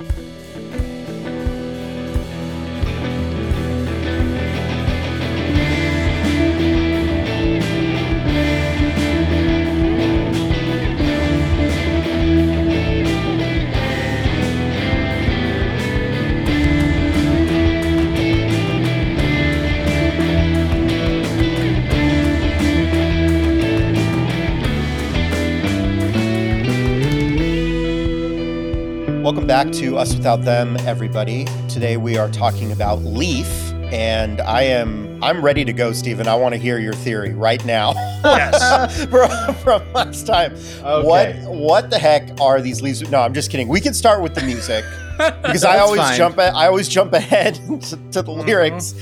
Welcome back to Us Without Them, everybody. Today we are talking about Leaf, and I am I'm ready to go, Stephen. I want to hear your theory right now. Yes. from, from last time. Okay. What what the heck are these leaves? No, I'm just kidding. We can start with the music because I always fine. jump a- I always jump ahead to, to the Mhm. lyrics.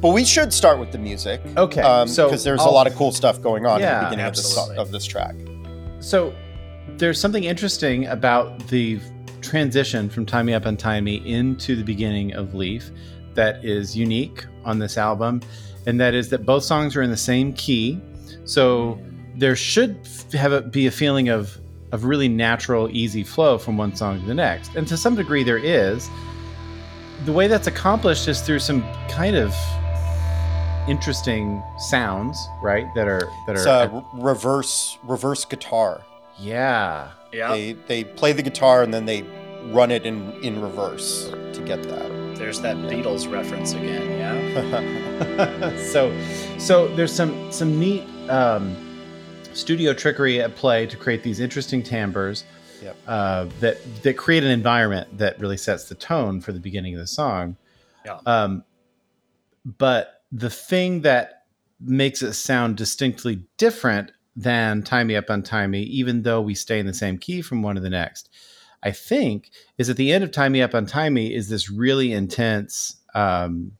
But we should start with the music. Okay, Um, so because there's a I'll- lot of cool stuff going on at the beginning of this, of this track. So there's something interesting about the transition from Tie Me Up Untie Me into the beginning of Leaf that is unique on this album, and that is that both songs are in the same key. So there should have a, be a feeling of of really natural, easy flow from one song to the next, and to some degree there is. The way that's accomplished is through some kind of interesting sounds, right? That are that It's are a re- reverse reverse guitar. yeah. Yeah. They they play the guitar and then they run it in in reverse to get that. There's that Beatles reference again. Yeah. so so there's some some neat um, studio trickery at play to create these interesting timbres Yep. uh, that that create an environment that really sets the tone for the beginning of the song. Yeah. Um, but the thing that makes it sound distinctly different than "Tie Me Up, Untie Me," even though we stay in the same key from one to the next, I think, is at the end of Tie Me Up, Untie Me" is this really intense. Um,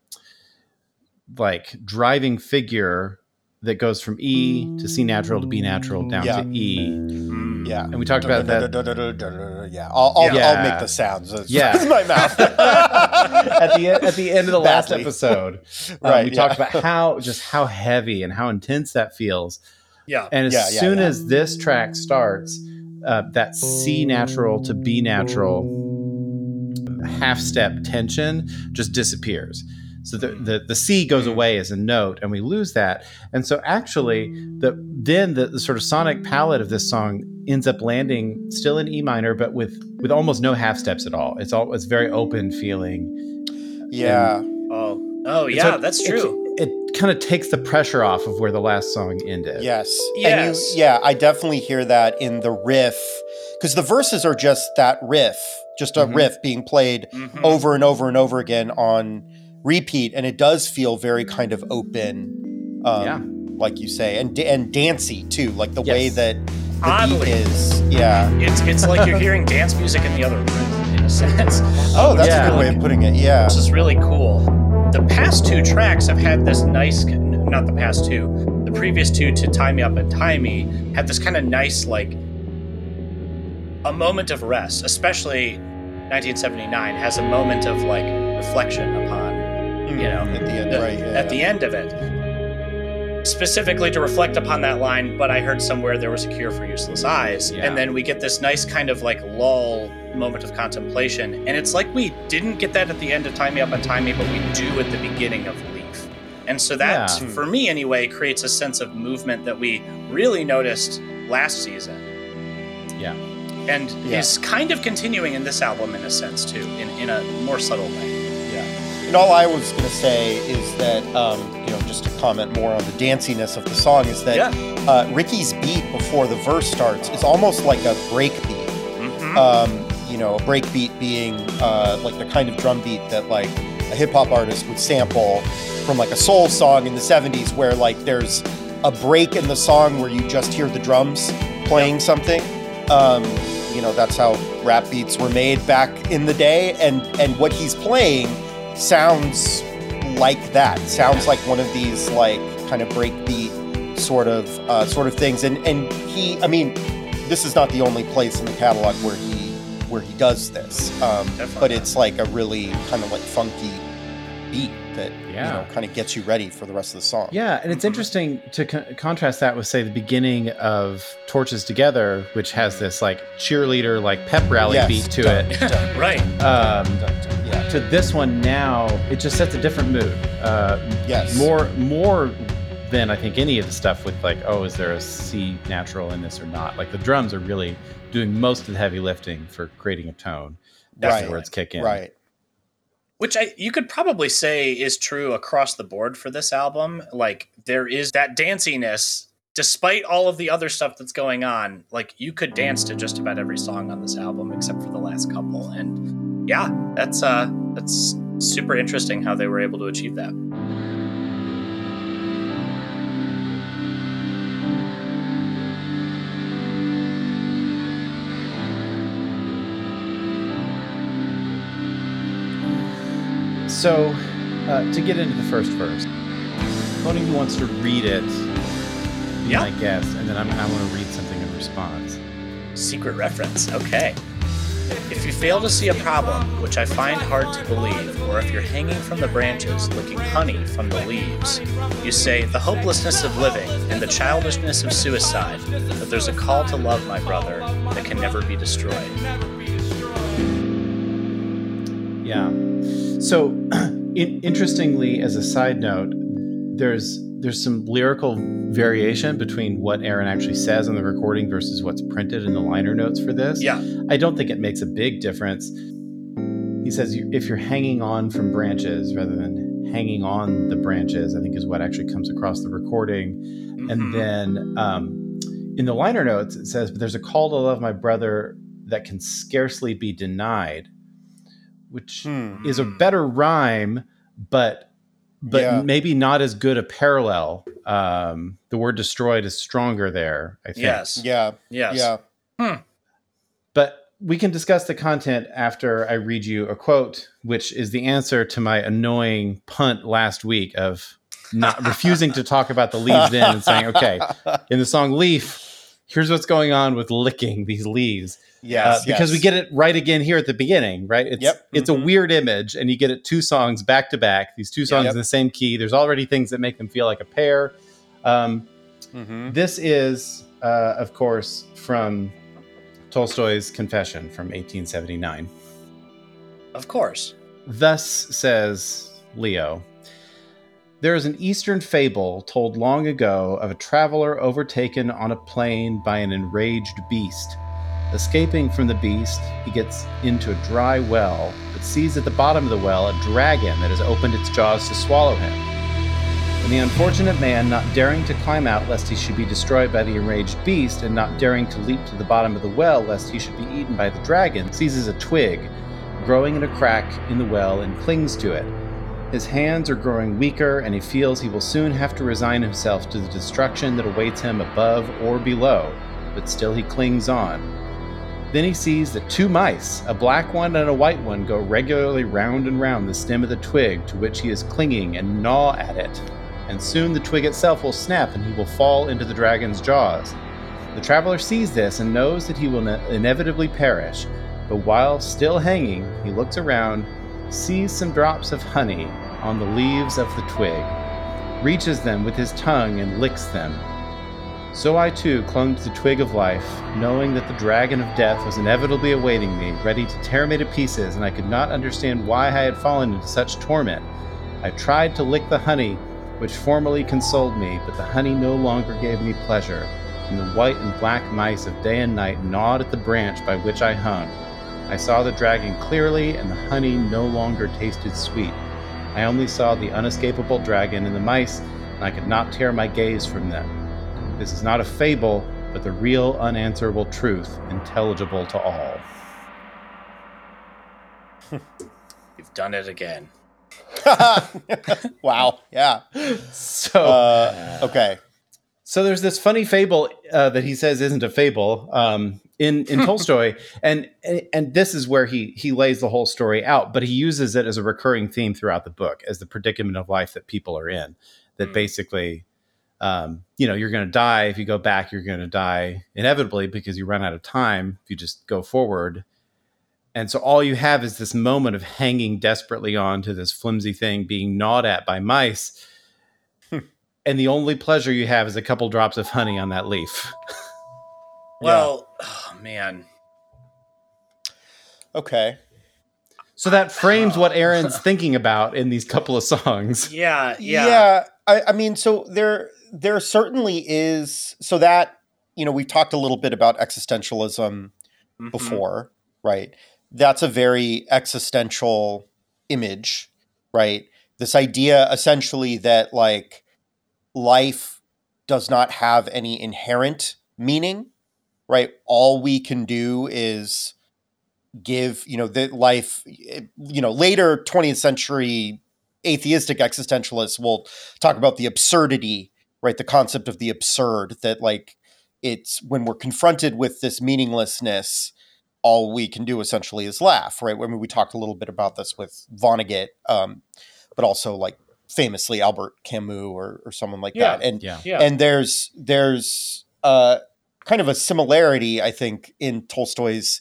like driving figure that goes from E to C natural to B natural down Yeah. to E. Mm. Yeah. And we talked about that Yeah, I'll, I'll, Yeah. I'll make the sounds. It's, Yeah. it's my mouth. at the end, at the end of the last Badly. episode, um, Right, we yeah. talked about how just how heavy and how intense that feels. Yeah. And as Yeah, yeah, soon yeah. as this track starts, uh, that C natural to B natural half step tension just disappears. So the, the, the C goes away as a note, and we lose that. And so actually, the then the, the sort of sonic palette of this song ends up landing still in E minor, but with with almost no half steps at all. It's all it's very open feeling. yeah. Oh. Oh yeah, so that's it- true. It, kind of takes the pressure off of where the last song ended. Yes. Yes. And you, yeah, I definitely hear that in the riff because the verses are just that riff, just a Mhm. riff being played Mhm. over and over and over again on repeat, and it does feel very kind of open. Um, Yeah. Like you say, and and dancey too, like the way that the Oddly. beat is. Yeah. It's it's like you're hearing dance music in the other room in a sense. Oh, that's yeah. a good way of putting it. Yeah. This is really cool. The past two tracks have had this nice, not the past two, the previous two to Tie Me Up Untie Me had this kind of nice, like, a moment of rest, especially 1979 has a moment of, like, reflection upon, you mm, know, at the end, the- right? Yeah, at the end of it. Specifically to reflect upon that line, but I heard somewhere there was a cure for useless eyes. Yeah. And then we get this nice kind of like lull moment of contemplation. And it's like we didn't get that at the end of Tie Me Up Untie Me, but we do at the beginning of Leaf. And so that, Yeah. for me anyway, creates a sense of movement that we really noticed last season. Yeah. And Yeah. is kind of continuing in this album in a sense too, in, in a more subtle way. And all I was going to say is that, um, you know, just to comment more on the danciness of the song, is that Yeah. uh, Rickie's beat before the verse starts is almost like a break beat. Mhm. Um, you know, a break beat being uh, like the kind of drum beat that like a hip hop artist would sample from like a soul song in the 70s where like there's a break in the song where you just hear the drums playing something. Um, you know, that's how rap beats were made back in the day and and what he's playing sounds like that. Sounds like one of these like kind of breakbeat sort of uh, sort of things. And and he, I mean, this is not the only place in the catalog where he where he does this, um, but it's like a really kind of like funky beat that Yeah. you know kind of gets you ready for the rest of the song. Yeah, and it's Mhm. interesting to con- contrast that with, say, the beginning of Torches Together, which has this like cheerleader, like pep rally Yes. beat to Dun, it. dun, Right. Um, dun, dun, yeah. to this one now, it just sets a different mood. Uh, Yes. more more than I think any of the stuff with like, oh, is there a C natural in this or not? Like the drums are really doing most of the heavy lifting for creating a tone. That's Right. where it's kick in. Right. Which I you could probably say is true across the board for this album. Like there is that danciness despite all of the other stuff that's going on. Like you could dance to just about every song on this album except for the last couple. And yeah, that's uh that's super interesting how they were able to achieve that. So, uh, to get into the first verse, Tony wants to read it, Yeah. I guess, and then I'm, I want to read something in response. Secret reference. Okay. If you fail to see a problem, which I find hard to believe, or if you're hanging from the branches licking honey from the leaves, you say the hopelessness of living and the childishness of suicide, but there's a call to love, my brother, that can never be destroyed. Yeah. So, in, interestingly, as a side note, there's there's some lyrical variation between what Aaron actually says on the recording versus what's printed in the liner notes for this. Yeah. I don't think it makes a big difference. He says if you're hanging on from branches rather than hanging on the branches, I think is what actually comes across the recording. And Mhm. then um, in the liner notes, it says, But there's a call to love my brother that can scarcely be denied, which Hmm. is a better rhyme, but but Yeah. maybe not as good a parallel. Um, the word destroyed is stronger there, I think. yes. Yeah. Yes. Yeah. But we can discuss the content after I read you a quote, which is the answer to my annoying punt last week of not refusing to talk about the leaves in and saying, okay, in the song Leaf, here's what's going on with licking these leaves. Yes. Uh, because we get it right again here at the beginning, right? It's Yep. it's Mhm. a weird image, and you get it two songs back to back. These two songs Yep. in the same key. There's already things that make them feel like a pair. Um, Mhm. this is, uh, of course, from Tolstoy's Confession from 1879. Of course. Thus says Leo There is an Eastern fable told long ago of a traveler overtaken on a plain by an enraged beast. Escaping from the beast, he gets into a dry well, but sees at the bottom of the well a dragon that has opened its jaws to swallow him. And the unfortunate man, not daring to climb out lest he should be destroyed by the enraged beast, and not daring to leap to the bottom of the well lest he should be eaten by the dragon, seizes a twig growing in a crack in the well and clings to it. His hands are growing weaker, and he feels he will soon have to resign himself to the destruction that awaits him above or below, but still he clings on. Then he sees that two mice, a black one and a white one, go regularly round and round the stem of the twig to which he is clinging and gnaw at it. And soon the twig itself will snap and he will fall into the dragon's jaws. The traveler sees this and knows that he will ne- inevitably perish, but while still hanging, he looks around, sees some drops of honey on the leaves of the twig, reaches them with his tongue and licks them. So I too clung to the twig of life, knowing that the dragon of death was inevitably awaiting me, ready to tear me to pieces, and I could not understand why I had fallen into such torment. I tried to lick the honey, which formerly consoled me, but the honey no longer gave me pleasure, and the white and black mice of day and night gnawed at the branch by which I hung. I saw the dragon clearly, and the honey no longer tasted sweet. I only saw the unescapable dragon and the mice, and I could not tear my gaze from them. This is not a fable, but the real unanswerable truth, intelligible to all. You've done it again. wow. Yeah. So, Uh, okay. so there's this funny fable uh, that he says isn't a fable um, in in Tolstoy, and and this is where he he lays the whole story out, but he uses it as a recurring theme throughout the book as the predicament of life that people are in. That Mm. basically, um, you know, you're going to die if you go back. You're going to die inevitably because you run out of time if you just go forward. And so all you have is this moment of hanging desperately on to this flimsy thing being gnawed at by mice. and the only pleasure you have is a couple drops of honey on that leaf. Well, oh, man. Okay. So that frames what Aaron's thinking about in these couple of songs. Yeah, yeah. Yeah. I, I mean, so there there certainly is so that, you know, we've talked a little bit about existentialism Mhm. before, right? That's a very existential image, right? This idea essentially that like life does not have any inherent meaning, right? All we can do is give, you know, that life, you know, later 20th century atheistic existentialists will talk about the absurdity, right? The concept of the absurd that like it's when we're confronted with this meaninglessness, all we can do essentially is laugh, right? I mean, we talked a little bit about this with Vonnegut, um, but also like famously Albert Camus or, or someone like Yeah. that. And Yeah. Yeah. and there's there's uh, kind of a similarity, I think, in Tolstoy's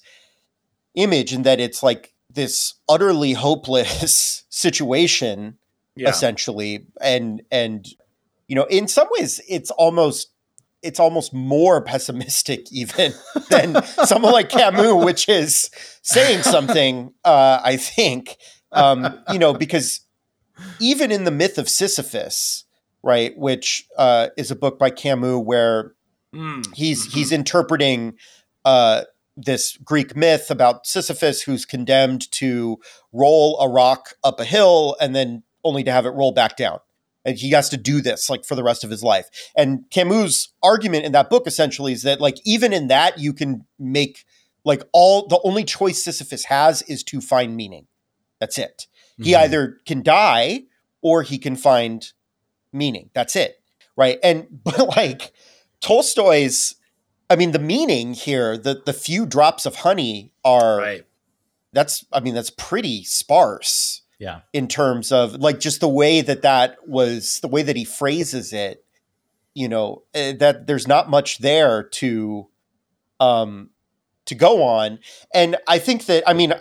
image in that it's like this utterly hopeless situation yeah. essentially and and you know in some ways it's almost it's almost more pessimistic even than someone like Camus which is saying something uh I think um you know because even in the myth of Sisyphus right which uh is a book by Camus where Mm, he's mhm. he's interpreting uh, this Greek myth about Sisyphus, who's condemned to roll a rock up a hill and then only to have it roll back down. And he has to do this like for the rest of his life. And Camus' argument in that book essentially is that like even in that you can make like all the only choice Sisyphus has is to find meaning. That's it. He Mhm. either can die or he can find meaning. That's it. Right. And but like Tolstoy's I mean the meaning here, the the few drops of honey are right. that's I mean that's pretty sparse Yeah. in terms of like just the way that that was the way that he phrases it you know eh, that there's not much there to um to go on and i think that i mean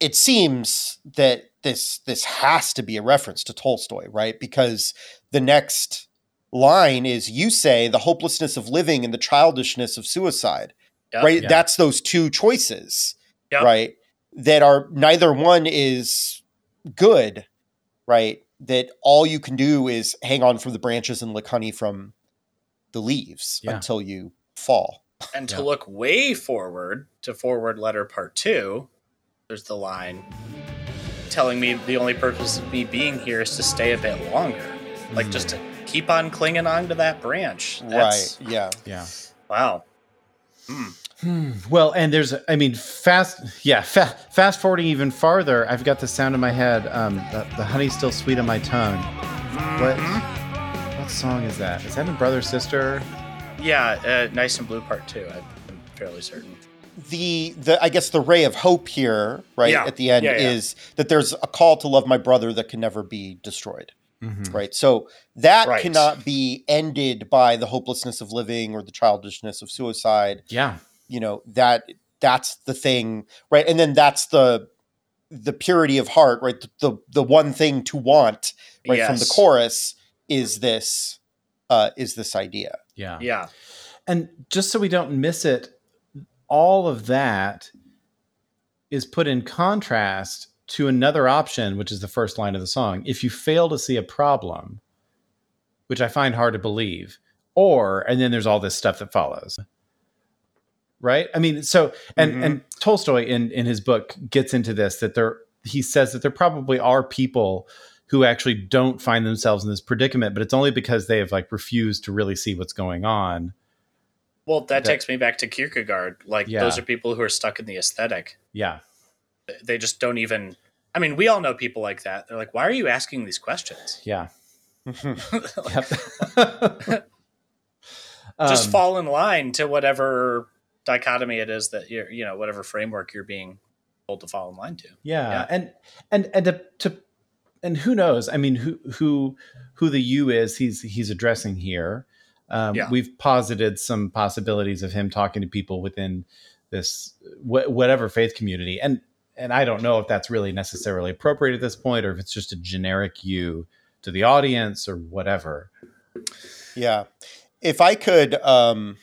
it seems that this this has to be a reference to tolstoy right because the next line is you say the hopelessness of living and the childishness of suicide Yep. right that's those two choices Yep. right that are neither one is good right that all you can do is hang on from the branches and lick honey from the leaves Yeah. until you fall And to Yeah. look way forward to Four Word Letter part two, there's the line telling me the only purpose of me being here is to stay a bit longer. Like Mhm. just to keep on clinging on to that branch. That's, right yeah Yeah. Wow. Hmm. Hmm. Well, and there's, I mean, fast, yeah, fa- fast forwarding even farther, I've got the sound in my head. Um, the, the honey's still sweet on my tongue. What? Mhm. What song is that? Is that in Brother Sister? Yeah, uh, nice and blue part two. I'm fairly certain. the the i guess the ray of hope here right Yeah. at the end Yeah, yeah. is that there's a call to love my brother that can never be destroyed Mm-hmm. right so that Right. cannot be ended by the hopelessness of living or the childishness of suicide Yeah. You know that that's the thing right and then that's the the purity of heart right the the, the one thing to want right from the chorus is this uh is this idea Yeah. Yeah. And just so we don't miss it, all of that is put in contrast to another option, which is the first line of the song. If you fail to see a problem, which I find hard to believe, or, and then there's all this stuff that follows. Right? I mean, so, and, Mhm. and Tolstoy in, in his book gets into this that there, he says that there probably are people who actually don't find themselves in this predicament, but it's only because they have like refused to really see what's going on. Well, that That- takes me back to Kierkegaard. Like Yeah. those are people who are stuck in the aesthetic. Yeah. They just don't even. I mean, we all know people like that. They're like, "Why are you asking these questions?" Yeah. Like, just fall in line to whatever dichotomy it is that you're, you know, whatever framework you're being told to fall in line to. Yeah. Yeah. And and and to, to and who knows? I mean, who who who the you is he's he's addressing here. Um, Yeah. We've posited some possibilities of him talking to people within this wh- whatever faith community, and and I don't know if that's really necessarily appropriate at this point, or if it's just a generic you to the audience or whatever. Yeah, if I could um,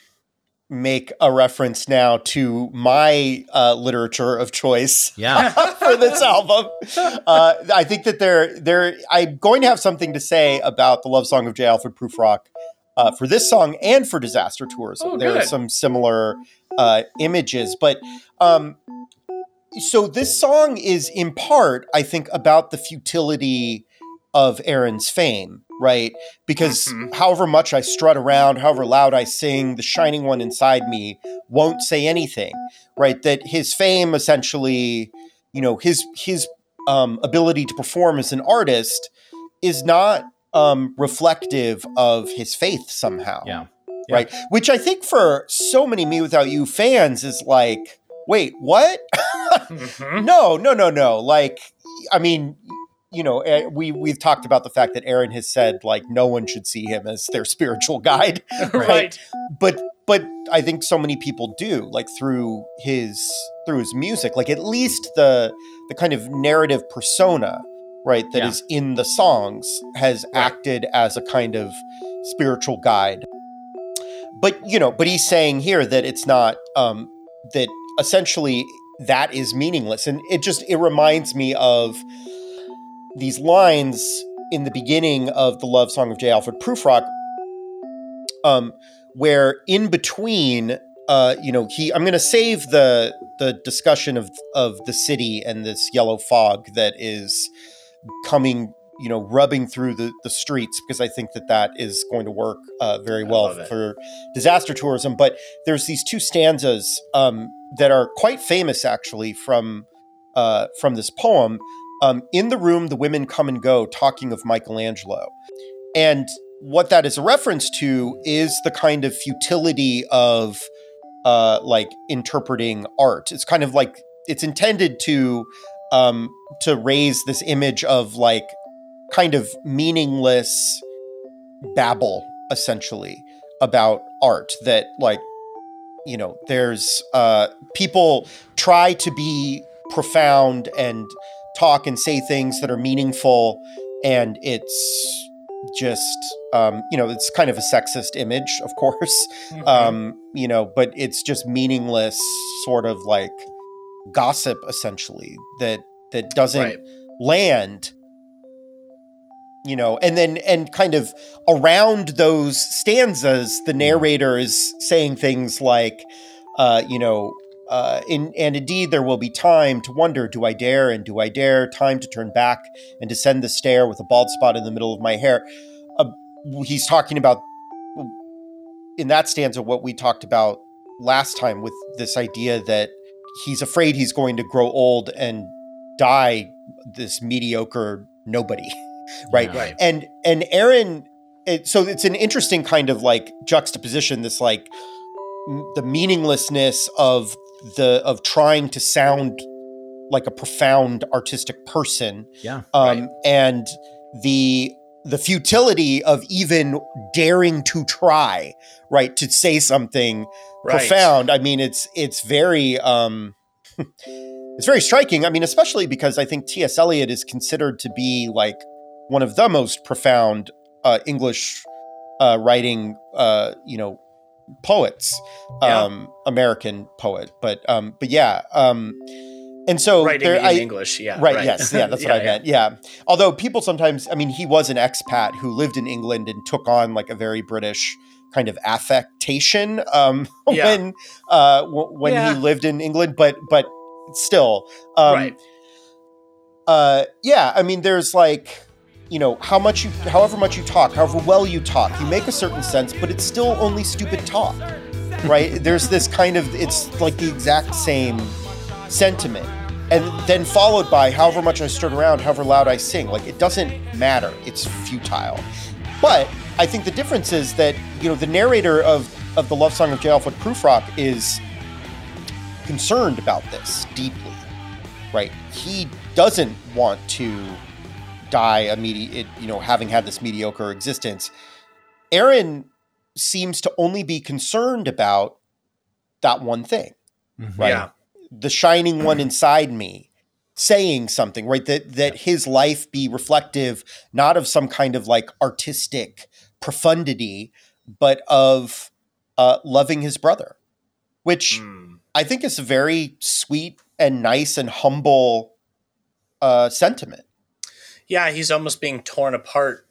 make a reference now to my uh, literature of choice, yeah, for this album, uh, I think that there, there, I'm going to have something to say about the love song of J. Alfred Prufrock. Uh, for this song and for Disaster Tourism. Oh, there are some similar uh, images, but um, so this song is in part, I think, about the futility of Aaron's fame, right? Because Mhm. however much I strut around, however loud I sing, the shining one inside me won't say anything, right? That his fame essentially, you know, his his um, ability to perform as an artist is not um, reflective of his faith somehow yeah, right? Which I think for so many mewithoutYou fans is like, wait, what? Mhm. no, no, no, no. Like, I mean, you know, eh, we we've talked about the fact that Aaron has said like no one should see him as their spiritual guide, right. but but I think so many people do like through his through his music, like at least the the kind of narrative persona, right, that is Yeah. in the songs has Right. acted as a kind of spiritual guide. But you know, but he's saying here that it's not um that essentially that is meaningless and it just it reminds me of these lines in the beginning of the love song of J. Alfred Prufrock um, where in between, uh, you know, he I'm going to save the the discussion of of the city and this yellow fog that is coming, you know, rubbing through the the streets because I think that that is going to work uh, very I well it. for disaster tourism. But there's these two stanzas um, that are quite famous actually from uh, from this poem. Um, in the room, the women come and go, talking of Michelangelo. And what that is a reference to is the kind of futility of uh, like interpreting art. It's kind of like it's intended to um, to raise this image of like kind of meaningless babble, essentially, about art. That like you know, there's uh, people try to be profound and talk and say things that are meaningful, and it's just um, you know it's kind of a sexist image, of course, Mhm. um, you know, but it's just meaningless, sort of like gossip, essentially that that doesn't Right. land you know and then and kind of around those stanzas the narrator is saying things like uh you know uh in and indeed there will be time to wonder do i dare and do i dare time to turn back and descend the stair with a bald spot in the middle of my hair uh, he's talking about in that stanza what we talked about last time with this idea that he's afraid he's going to grow old and die this mediocre nobody right Yeah. Right. and and aaron it, so it's an interesting kind of like juxtaposition this like m- the meaninglessness of the of trying to sound like a profound artistic person Yeah. um Right. and the the futility of even daring to try right to say something Right. profound i mean it's it's very um it's very striking i mean especially because i think ts eliot is considered to be like one of the most profound uh english uh writing uh you know poets Yeah. um american poet but um but yeah um and so Writing there in I, English. Yeah. right, yes yeah that's what i meant yeah although people sometimes i mean he was an expat who lived in england and took on like a very british kind of affectation um Yeah. when uh w- when Yeah. he lived in england but but still um right. uh yeah i mean there's like you know how much you however much you talk however well you talk you make a certain sense but it's still only stupid talk right? There's this kind of it's like the exact same sentiment. And then followed by however much i strut around however loud i sing like it doesn't matter it's futile. But i think the difference is that you know the narrator of of the love song of j alfred prufrock is concerned about this deeply right? He doesn't want to die immediate you know having had this mediocre existence aaron seems to only be concerned about that one thing Mhm. right Yeah. the shining one inside me saying something, right? That that his life be reflective not of some kind of like artistic profundity, but of uh, loving his brother, which Mm. I think is a very sweet and nice and humble uh, sentiment. Yeah, he's almost being torn apart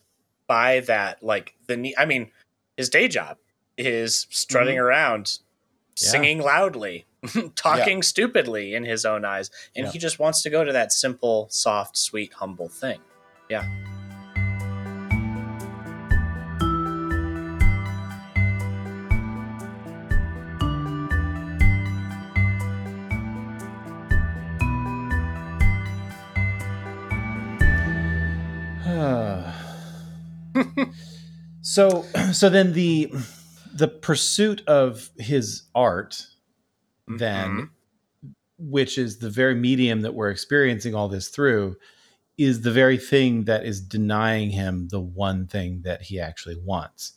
by that. Like the I mean, his day job is strutting mm-hmm. around, Yeah. singing loudly, talking stupidly in his own eyes, and Yeah. he just wants to go to that simple, soft, sweet, humble thing. Yeah. So so then the the pursuit of his art then Mhm. which is the very medium that we're experiencing all this through is the very thing that is denying him the one thing that he actually wants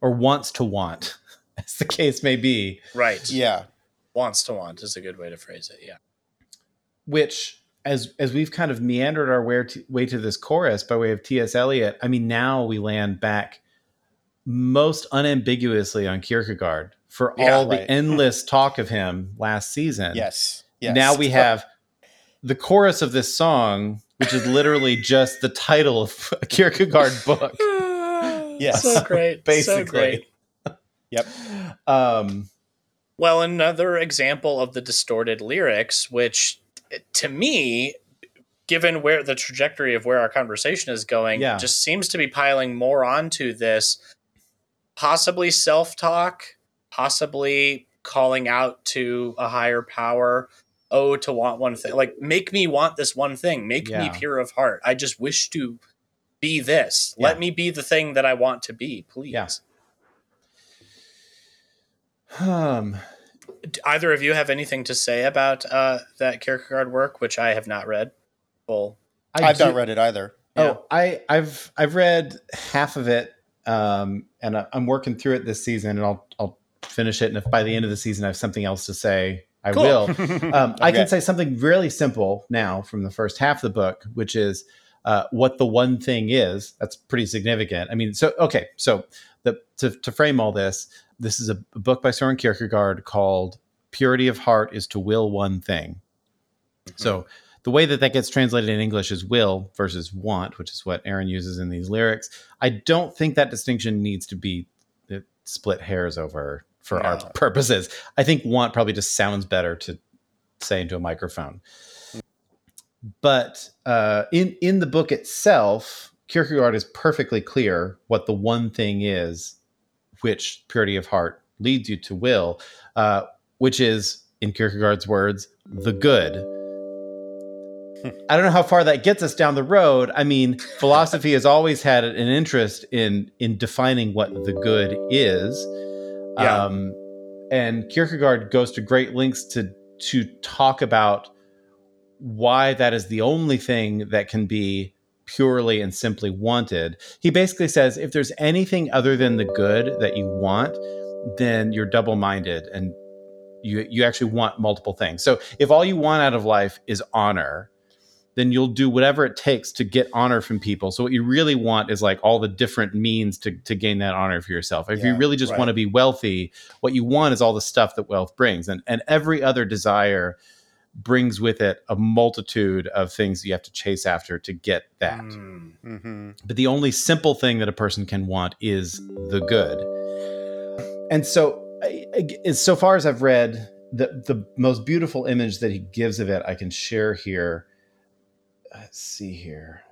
or wants to want as the case may be right. Yeah, Wants to want is a good way to phrase it. Yeah. which as as we've kind of meandered our way to, way to this chorus by way of T.S. Eliot, I mean, now we land back most unambiguously on Kierkegaard for Yeah, all the endless talk of him last season. yes, yes. Now we have the chorus of this song, which is literally just the title of a Kierkegaard book. Yes. So great. So Basically. great. Yep. Um, Well, another example of the distorted lyrics, which to me, given where the trajectory of where our conversation is going, Yeah. just seems to be piling more onto this possibly self talk, possibly calling out to a higher power. Oh, to want one thing. Like, make me want this one thing. Make me pure of heart. I just wish to be this. Yeah. Let me be the thing that I want to be, please. Yeah. um, D- either of you have anything to say about uh, that Kierkegaard work, which I have not read full? I I've not read it either. Oh, I, I've I've read half of it, um, and I- I'm working through it this season, and I'll I'll finish it. And if by the end of the season I have something else to say, I Cool. will. Um, I can say something really simple now from the first half of the book, which is uh, what the one thing is. That's pretty significant. I mean, so okay, so the to, to frame all this, this is a, a book by Soren Kierkegaard called "Purity of Heart is to Will One Thing." So the way that that gets translated in English is will versus want, which is what Aaron uses in these lyrics. I don't think that distinction needs to be split hairs over for our purposes. I think want probably just sounds better to say into a microphone. But uh, in in the book itself, Kierkegaard is perfectly clear what the one thing is, which purity of heart leads you to will, uh, which is, in Kierkegaard's words, the good. I don't know how far that gets us down the road. I mean, philosophy has always had an interest in in defining what the good is. Yeah. Um, and Kierkegaard goes to great lengths to to talk about why that is the only thing that can be purely and simply wanted. He basically says if there's anything other than the good that you want, then you're double-minded and you you actually want multiple things. So if all you want out of life is honor, then you'll do whatever it takes to get honor from people. So what you really want is like all the different means to, to gain that honor for yourself. If you really just right. want to be wealthy, what you want is all the stuff that wealth brings. And and every other desire brings with it a multitude of things you have to chase after to get that. Mm. Mm-hmm. But the only simple thing that a person can want is the good. And so, I- I- as so far as I've read, the the most beautiful image that he gives of it, I can share here. Let's see here.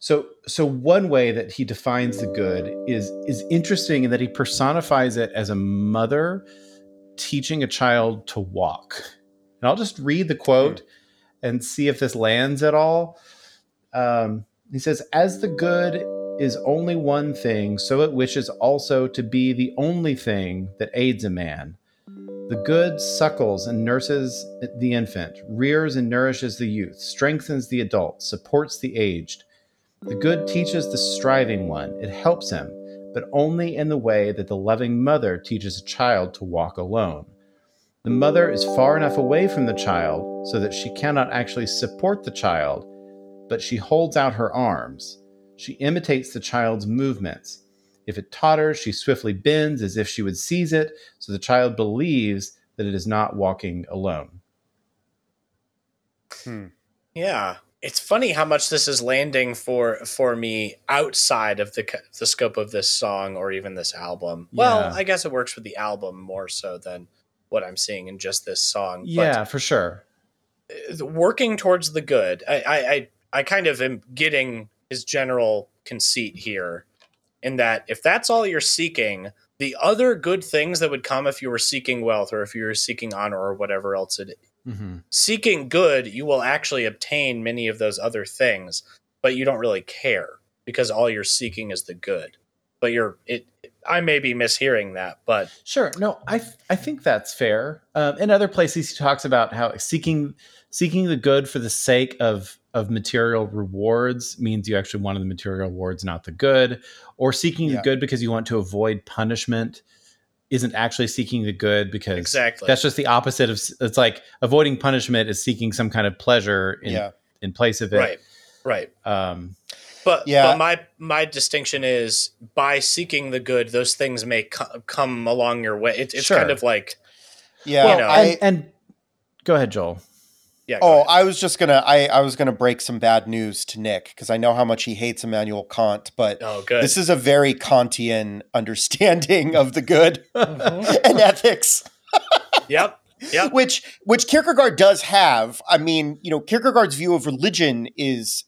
So, so one way that he defines the good is is interesting in that he personifies it as a mother teaching a child to walk. And I'll just read the quote and see if this lands at all. Um, he says, "As the good is only one thing, so it wishes also to be the only thing that aids a man. The good suckles and nurses the infant, rears and nourishes the youth, strengthens the adult, supports the aged. The good teaches the striving one, it helps him, but only in the way that the loving mother teaches a child to walk alone. The mother is far enough away from the child so that she cannot actually support the child, but she holds out her arms. She imitates the child's movements. If it totters, she swiftly bends as if she would seize it, so the child believes that it is not walking alone. Hmm. Yeah, it's funny how much this is landing for for me outside of the the scope of this song or even this album. Well, I guess it works with the album more so than what I'm seeing in just this song. Yeah, for sure. working towards the good. I I I, I kind of am getting his general conceit here, in that if that's all you're seeking. The other good things that would come if you were seeking wealth or if you were seeking honor or whatever else it hmm seeking good, you will actually obtain many of those other things, but you don't really care because all you're seeking is the good. But you're it. I may be mishearing that, but Sure. No, I I think that's fair. Um, in other places, he talks about how seeking seeking the good for the sake of of material rewards means you actually wanted the material rewards, not the good, or seeking Yeah. the good because you want to avoid punishment isn't actually seeking the good because exactly that's just the opposite of it's like avoiding punishment is seeking some kind of pleasure in yeah. in place of it. right, right. Um, But Yeah. but my my distinction is by seeking the good, those things may co- come along your way. It, it's Sure. kind of like Yeah. well, know, I, and, and go ahead, Joel. Yeah. Oh. I was just gonna I, I was gonna break some bad news to Nick because I know how much he hates Immanuel Kant, but oh, this is a very Kantian understanding of the good Mhm. and ethics, yep. Yep. which which Kierkegaard does have. I mean, you know, Kierkegaard's view of religion is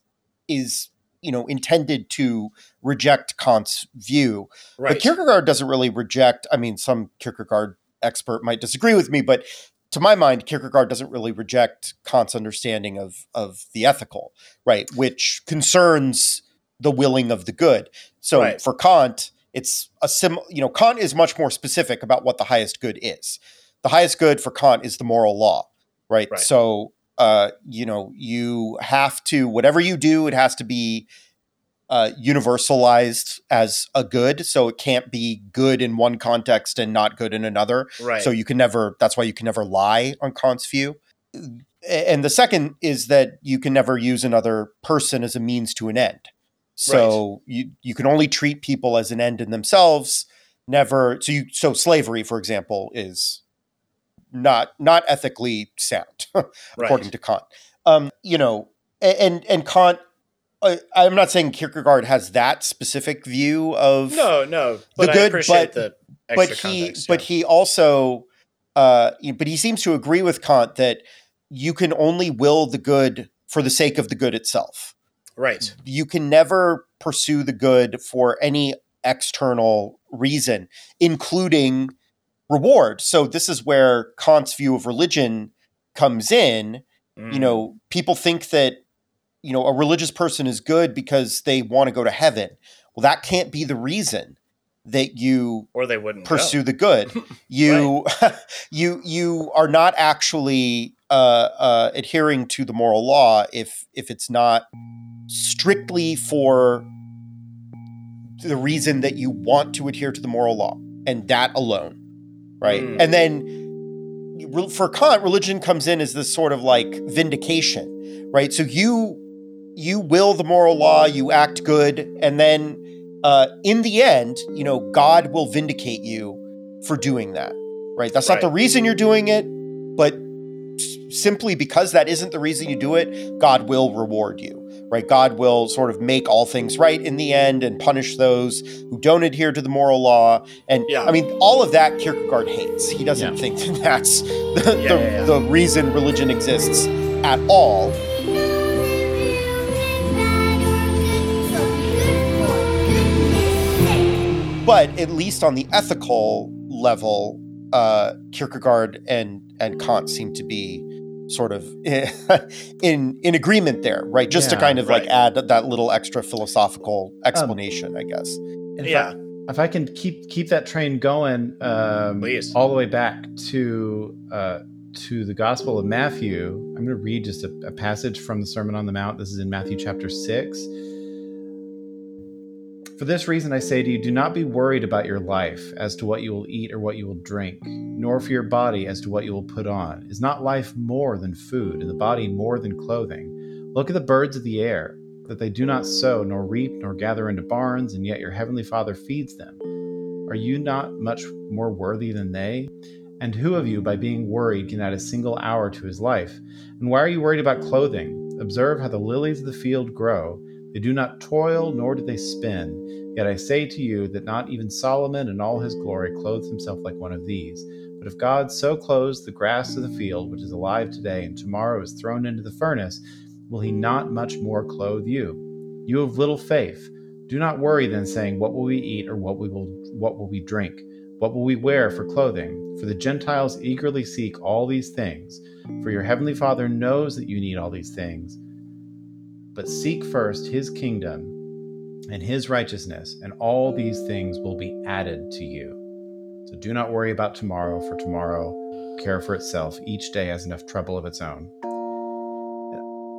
is you know intended to reject Kant's view, Right. but Kierkegaard doesn't really reject. I mean, some Kierkegaard expert might disagree with me, but to my mind, Kierkegaard doesn't really reject Kant's understanding of of the ethical, right? Which concerns the willing of the good. So Right. for Kant, it's a sim. You know, Kant is much more specific about what the highest good is. The highest good for Kant is the moral law, right? Right. So, uh, you know, you have to whatever you do, it has to be uh, universalized as a good. So it can't be good in one context and not good in another. right. So you can never. That's why you can never lie on Kant's view. And the second is that you can never use another person as a means to an end. So you you can only treat people as an end in themselves. Never. So you so slavery, for example, is not not ethically sound right. according to Kant. Um, you know, and and Kant. I, I'm not saying Kierkegaard has that specific view of no, no. But I good, appreciate but- the but he context, but he also uh but he seems to agree with Kant that you can only will the good for the sake of the good itself. right. You can never pursue the good for any external reason, including reward. So this is where Kant's view of religion comes in. You Mm. know, people think that you know a religious person is good because they want to go to heaven. Well, that can't be the reason that you or they wouldn't go. pursue the good. You you you are not actually uh, uh, adhering to the moral law if if it's not strictly for the reason that you want to adhere to the moral law and that alone, right? Mm. And then for Kant, religion comes in as this sort of like vindication, right? So you you will the moral law, you act good, and then uh, in the end, you know, God will vindicate you for doing that, right? That's not the reason you're doing it, but simply because that isn't the reason you do it, God will reward you, right? God will sort of make all things right in the end and punish those who don't adhere to the moral law. And Yeah. I mean, all of that Kierkegaard hates. He doesn't Yeah. think that that's the, Yeah, the, the reason religion exists at all. But at least on the ethical level, uh, Kierkegaard and and Kant seem to be sort of in in agreement there, right? Just to kind of like add that little extra philosophical explanation, I guess. And if Yeah. I, if I can keep keep that train going, um, Please. all the way back to uh, to the Gospel of Matthew, I'm going to read just a, a passage from the Sermon on the Mount. This is in Matthew chapter six. For this reason, I say to you, do not be worried about your life as to what you will eat or what you will drink, nor for your body as to what you will put on. Is not life more than food, and the body more than clothing? Look at the birds of the air, that they do not sow, nor reap, nor gather into barns, and yet your heavenly Father feeds them. Are you not much more worthy than they? And who of you, by being worried, can add a single hour to his life? And why are you worried about clothing? Observe how the lilies of the field grow. They do not toil, nor do they spin. Yet I say to you that not even Solomon in all his glory clothed himself like one of these. But if God so clothes the grass of the field, which is alive today and tomorrow is thrown into the furnace, will he not much more clothe you? You have little faith. Do not worry then, saying, What will we eat, or what we will what will we drink? What will we wear for clothing? For the Gentiles eagerly seek all these things, for your heavenly Father knows that you need all these things. But seek first his kingdom and his righteousness, and all these things will be added to you. So do not worry about tomorrow, for tomorrow care for itself. Each day has enough trouble of its own.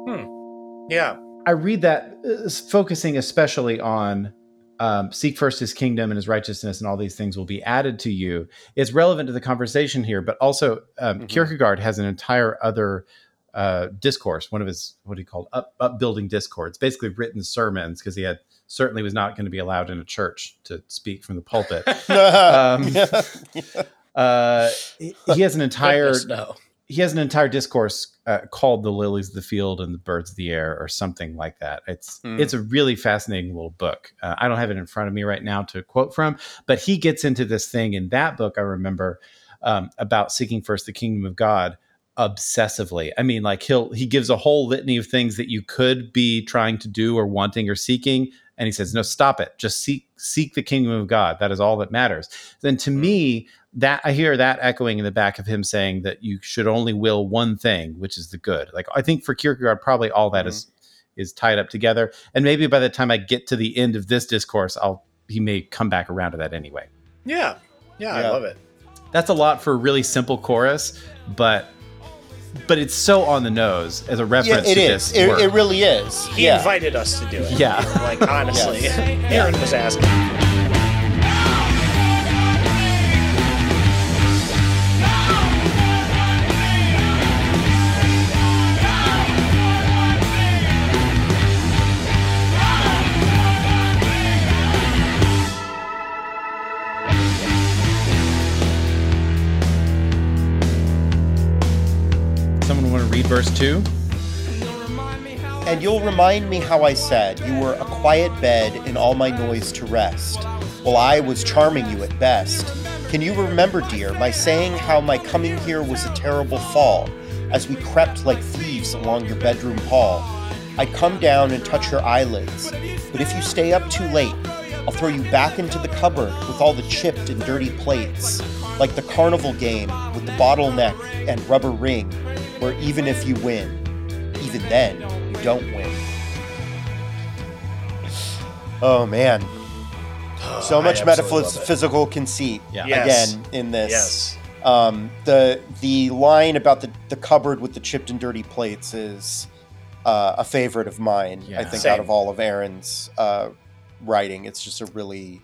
Hmm. Yeah. I read that uh, focusing especially on um, seek first his kingdom and his righteousness, and all these things will be added to you. It's relevant to the conversation here, but also um, Mhm. Kierkegaard has an entire other uh, discourse. One of his what he called up upbuilding discourses, basically written sermons, because he had certainly was not going to be allowed in a church to speak from the pulpit. Um, uh, he he has an entire no. he has an entire discourse uh, called "The Lilies of the Field and the Birds of the Air" or something like that. It's Hmm. it's a really fascinating little book. Uh, I don't have it in front of me right now to quote from, but he gets into this thing in that book. I remember um, about seeking first the kingdom of God obsessively. I mean, like he'll he gives a whole litany of things that you could be trying to do or wanting or seeking, and he says, "No, stop it. Just seek seek the kingdom of God. That is all that matters." Then to mm-hmm. me, that I hear that echoing in the back of him saying that you should only will one thing, which is the good. Like I think for Kierkegaard, probably all that mm-hmm. is is tied up together. And maybe by the time I get to the end of this discourse, I'll he may come back around to that anyway. Yeah. Yeah, I love it. That's a lot for a really simple chorus, but but it's so on the nose as a yeah, reference it to is. this It, work. it really is. He yeah. invited us to do it. Yeah. Like honestly. Yes. Aaron was asking. Verse two? And you'll remind me how I said you were a quiet bed in all my noise to rest, while I was charming you at best. Can you remember, dear, my saying how my coming here was a terrible fall, as we crept like thieves along your bedroom hall? I'd come down and touch your eyelids, but if you stay up too late, I'll throw you back into the cupboard with all the chipped and dirty plates, like the carnival game with the bottleneck and rubber ring, where even if you win, even then, you don't win. Oh man, so much absolutely love metaphysical conceit Yeah. Yes. again in this. Yes. Um, the the line about the, the cupboard with the chipped and dirty plates is uh, a favorite of mine. I think Same. out of all of Aaron's uh, writing, it's just a really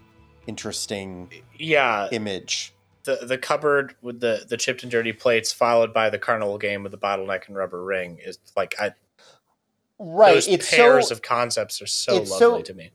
interesting Yeah. image. The the cupboard with the the chipped and dirty plates, followed by the carnival game with the bottleneck and rubber ring, is like I Right, those it's pairs so of concepts are so lovely so- to me.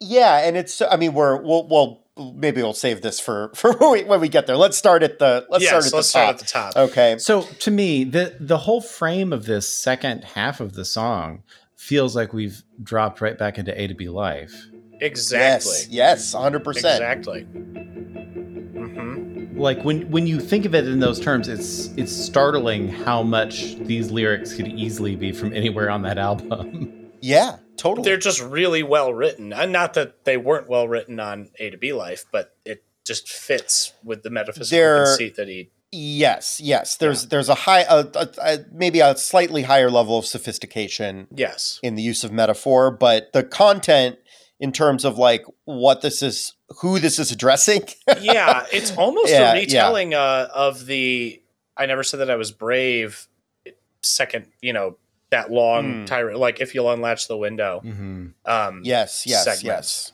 yeah, and it's I mean we're we'll, well maybe we'll save this for for when we, when we get there. Let's start at the let's yes, start at let's the start top. at the top. Okay. So to me, the the whole frame of this second half of the song feels like we've dropped right back into A to B life. Exactly. Yes. Yes. Hundred percent. Exactly. hmm Like when when you think of it in those terms, it's it's startling how much these lyrics could easily be from anywhere on that album. Yeah. Totally. They're just really well written. And not that they weren't well written on A to B Life, but it just fits with the metaphysical They're- conceit that he. Yes, yes. There's there's a high, a, a, a, maybe a slightly higher level of sophistication Yes. in the use of metaphor, but the content in terms of like what this is, who this is addressing. yeah, it's almost Yeah, a yeah. retelling uh, of the "I never said that I was brave" second. You know that long tirade, like if you'll unlatch the window. mm-hmm. Um, yes, yes, Segments. yes.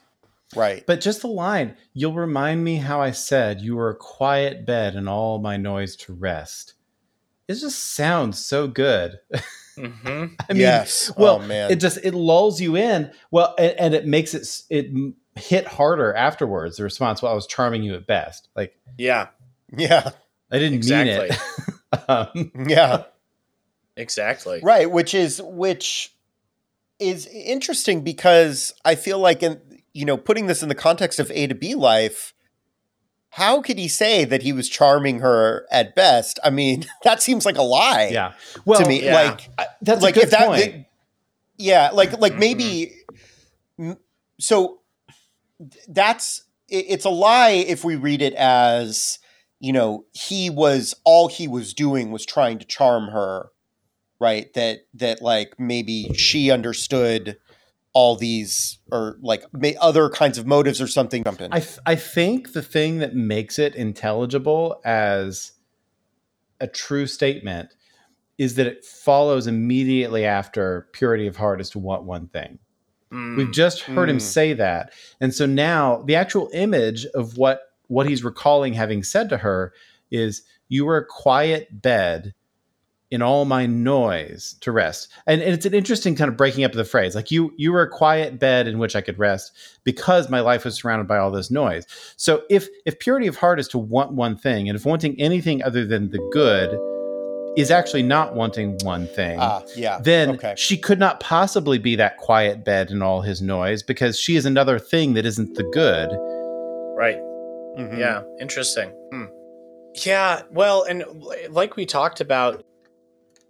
Right. But just the line, you'll remind me how I said you were a quiet bed and all my noise to rest. It just sounds so good. hmm I mean, yes. well, oh man. it just it lulls you in. Well, and, and it makes it it m- hit harder afterwards. The response, "Well, I was charming you at best." Like Yeah, yeah. I didn't exactly. mean it. um, Yeah. exactly. Right, which is which is interesting because I feel like in you know, putting this in the context of A to B life, how could he say that he was charming her at best? I mean, that seems like a lie yeah. Well, to me. yeah. Like I- that's like a good if that point. yeah, like like Mhm. maybe m- so that's it's a lie if we read it as you know he was all he was doing was trying to charm her right that that like maybe she understood all these or like other kinds of motives or something I, th- I think the thing that makes it intelligible as a true statement is that it follows immediately after purity of heart is to want one thing. Mm. We've just heard him Mm. say that. And so now the actual image of what what he's recalling having said to her is you were a quiet bed in all my noise to rest. And, and it's an interesting kind of breaking up of the phrase. Like you you were a quiet bed in which I could rest because my life was surrounded by all this noise. So if if purity of heart is to want one thing and if wanting anything other than the good is actually not wanting one thing ah yeah then okay she could not possibly be that quiet bed and all his noise because she is another thing that isn't the good. Right. Mhm. Yeah, interesting. Hmm. Yeah, well, and like we talked about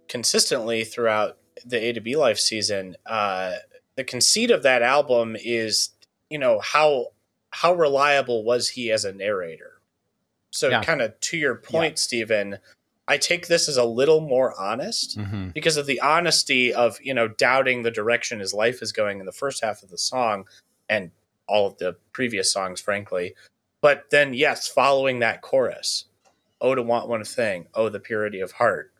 consistently throughout the A to B Life season, uh, the conceit of that album is, you know, how how reliable was he as a narrator? So, Yeah. kind of to your point, Stephen, I take this as a little more honest Mm-hmm. because of the honesty of you know doubting the direction his life is going in the first half of the song and all of the previous songs frankly but then yes following that chorus oh to want one thing oh the purity of heart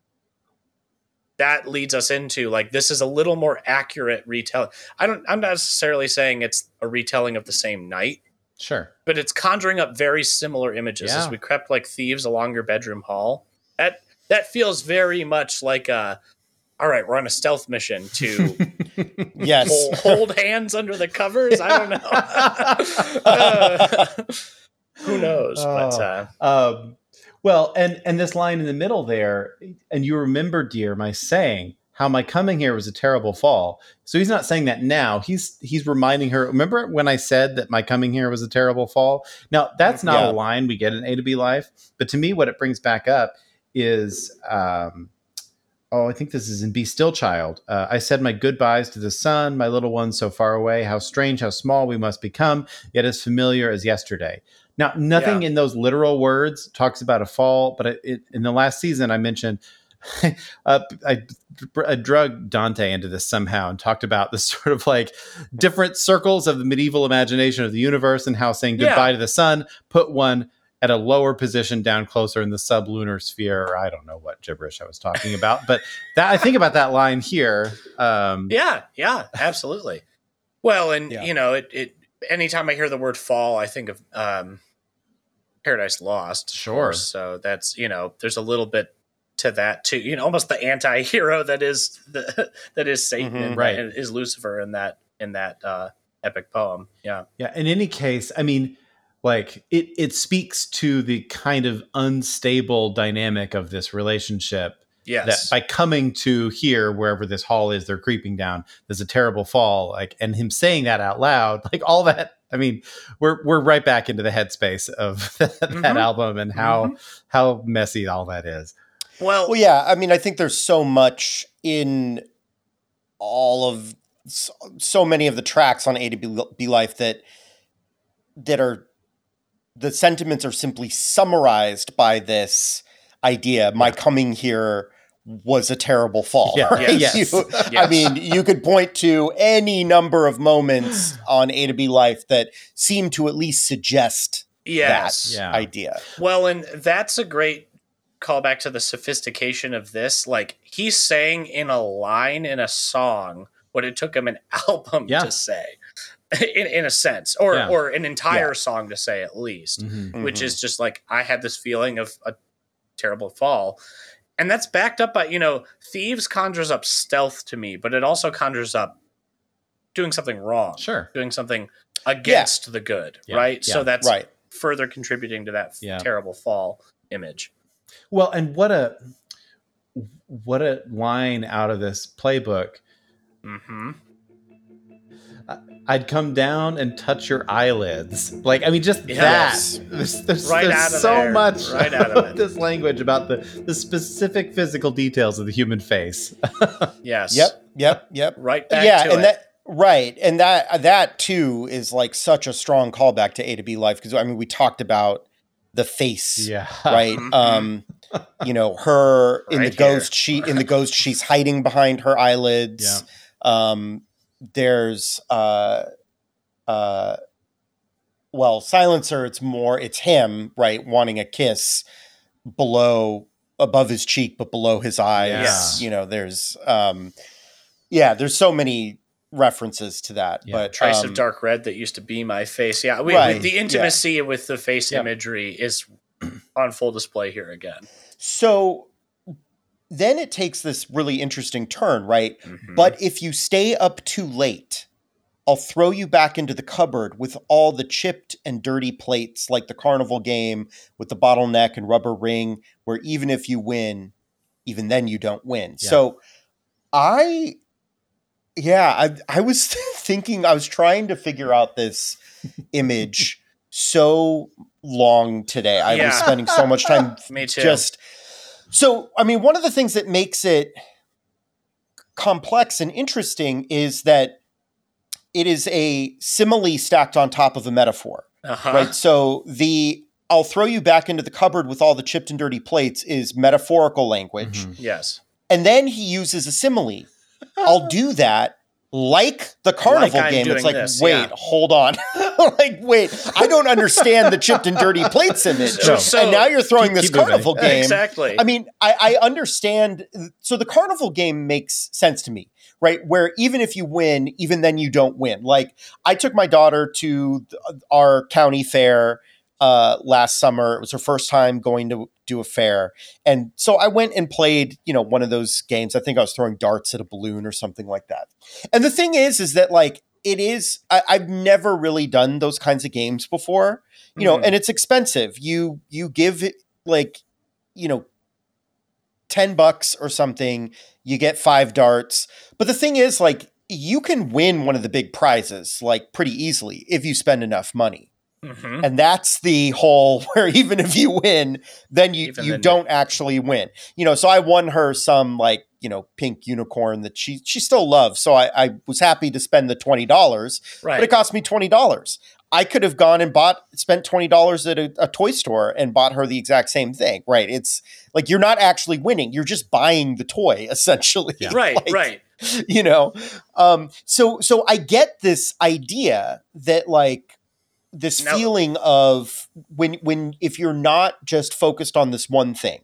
that leads us into like this is a little more accurate retelling i don't i'm not necessarily saying it's a retelling of the same night Sure. but it's conjuring up very similar images as we crept like thieves along your bedroom hall. That that feels very much like a all right, we're on a stealth mission to yes hold, hold hands under the covers. I don't know. Uh, who knows? But uh, um, well, and and this line in the middle there, and you remember, dear, my saying how my coming here was a terrible fall. So he's not saying that now. He's he's reminding her. Remember when I said that my coming here was a terrible fall? Now that's not Yeah. a line we get in A to B life, but to me, what it brings back up is. Um, Oh, I think this is in Be Still Child. Uh, I said my goodbyes to the sun, my little one so far away. How strange, how small we must become, yet as familiar as yesterday. Now, nothing in those literal words talks about a fall, but it, it, in the last season, I mentioned uh, I, I drug Dante into this somehow and talked about the sort of like different circles of the medieval imagination of the universe and how saying Yeah. goodbye to the sun put one at a lower position down closer in the sublunar sphere. Or I don't know what gibberish I was talking about, but that I think about that line here. Um, yeah, yeah, absolutely. Well, and Yeah. you know, it, it. Anytime I hear the word fall, I think of um, Paradise Lost. Sure. course. So that's you know, there's a little bit to that too. You know, almost the anti-hero that is the that is Satan Mhm. and Right. and is Lucifer in that in that uh, epic poem. Yeah. Yeah. In any case, I mean, like it it speaks to the kind of unstable dynamic of this relationship Yes. that by coming to here wherever this hall is they're creeping down there's a terrible fall like and him saying that out loud like all that i mean we're we're right back into the headspace of that, Mhm. album and how how messy all that is well, Well, yeah. I mean, I think there's so much in all of so, so many of the tracks on A to B, B Life that that are the sentiments are simply summarized by this idea. My coming here was a terrible fall. Yeah. right? Yes. You- I mean, you could point to any number of moments on A to B Life that seem to at least suggest yes. that Yeah. idea. Well, and that's a great callback to the sophistication of this. Like he's saying in a line in a song what it took him an album Yeah. to say. In, in a sense, or Yeah. or an entire Yeah. song to say at least, Mhm. which Mhm. is just like I had this feeling of a terrible fall. And that's backed up by, you know, Thieves conjures up stealth to me, but it also conjures up doing something wrong, Sure. doing something against the good, Yeah, right? yeah. So that's right. further contributing to that f- Yeah. terrible fall image. Well, and what a what a line out of this playbook. hmm I'd come down and touch your eyelids. Like, I mean, just Yes. that. There's, there's, Right there's out of so there. much Right out of it. this language about the, the specific physical details of the human face. Yes. Yep. Yep. Yep. Right back yeah, to and it. that right, and that that too is like such a strong callback to A to B life because I mean we talked about the face, yeah. right? Mhm. Um, you know, her in Right the ghost she in the ghost she's hiding behind her eyelids. Yeah. Um, there's uh, uh, well, silencer. It's more it's him right wanting a kiss below above his cheek but below his eyes. Yes. You know, there's um, yeah, there's so many references to that. Yeah. But trace um, of dark red that used to be my face. Yeah, we, Right, we- the yeah. intimacy with the face Yep. imagery is on full display here again. So then it takes this really interesting turn, right? Mhm. But if you stay up too late, I'll throw you back into the cupboard with all the chipped and dirty plates, like the carnival game with the bottleneck and rubber ring, where even if you win, even then you don't win. Yeah. So I, yeah, I, I was thinking, I was trying to figure out this image so long today. I Yeah. was spending so much time me too. just so i mean one of the things that makes it complex and interesting is that it is a simile stacked on top of a metaphor uh-huh. right so the i'll throw you back into the cupboard with all the chipped and dirty plates is metaphorical language Mhm. Yes. and then he uses a simile i'll do that like the carnival I'm game it's like this, wait yeah. hold on like wait i don't understand the chipped and dirty plates image No. So- and now you're throwing Keep- this keep moving. carnival game Exactly. I mean, I, I understand. So the carnival game makes sense to me, right? Where even if you win, even then you don't win. Like I took my daughter to th- our county fair uh, last summer. It was her first time going to do a fair, and so I went and played. You know, one of those games. I think I was throwing darts at a balloon or something like that. And the thing is, is that like it is. I, I've never really done those kinds of games before. You know, Mhm. and it's expensive. You you give it like you know 10 bucks or something you get five darts but the thing is like you can win one of the big prizes like pretty easily if you spend enough money Mhm. and that's the whole where even if you win then you Even you then- don't actually win you know so i won her some like you know pink unicorn that she she still loves so i, I was happy to spend the $20 right. but it cost me twenty dollars. I could have gone and bought spent twenty dollars at a, a toy store and bought her the exact same thing. Right? It's like you're not actually winning; you're just buying the toy essentially. Yeah. right. Like, right. You know. Um, so so I get this idea that like this Now- feeling of when when if you're not just focused on this one thing,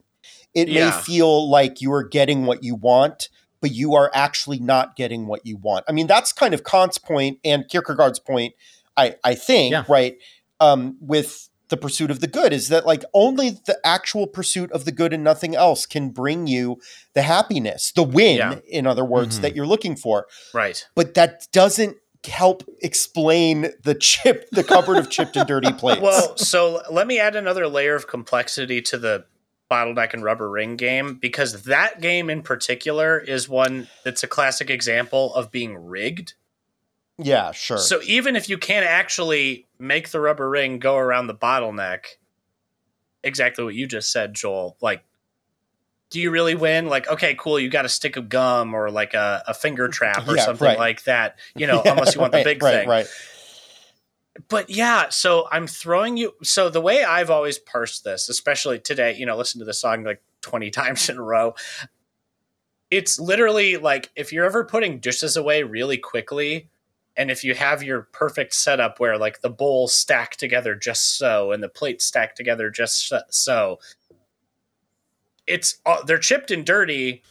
it may feel like you are getting what you want but you are actually not getting what you want. I mean, that's kind of Kant's point and Kierkegaard's point, I, I think, Yeah. right? Um, with the pursuit of the good is that like only the actual pursuit of the good and nothing else can bring you the happiness, the win, Yeah. in other words, Mhm. that you're looking for. Right. But that doesn't help explain the chip, the cupboard of chipped and dirty plates. Well, so let me add another layer of complexity to the bottleneck and rubber ring game because that game in particular is one that's a classic example of being rigged. yeah, sure. So even if you can't actually make the rubber ring go around the bottleneck, exactly what you just said, Joel, like do you really win? Like, okay, cool, you got a stick of gum or like a, a finger mm, trap or Yeah, something right. like that, you know, Yeah, unless you want the big right, thing. Right. But yeah, so I'm throwing you. So the way I've always parsed this, especially today, you know, listen to the song like 20 times in a row. It's literally like if you're ever putting dishes away really quickly, and if you have your perfect setup where like the bowls stack together just so and the plates stack together just so, it's uh, they're chipped and dirty,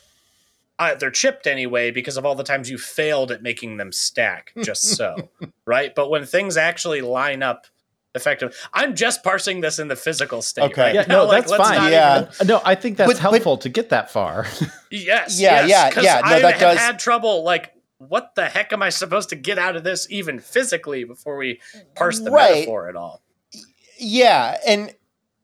uh, they're chipped anyway because of all the times you failed at making them stack just so, right? But when things actually line up effective, I'm just parsing this in the physical state. Okay. right Yeah, now. no, Like, that's fine. Yeah. even- No, I think that's But- but- helpful to get that far. yes. Yeah, yes, yeah, 'cause yeah, no, I that have does- had trouble. Like, what the heck am I supposed to get out of this, even physically, before we parse the Right. metaphor at all? Yeah, and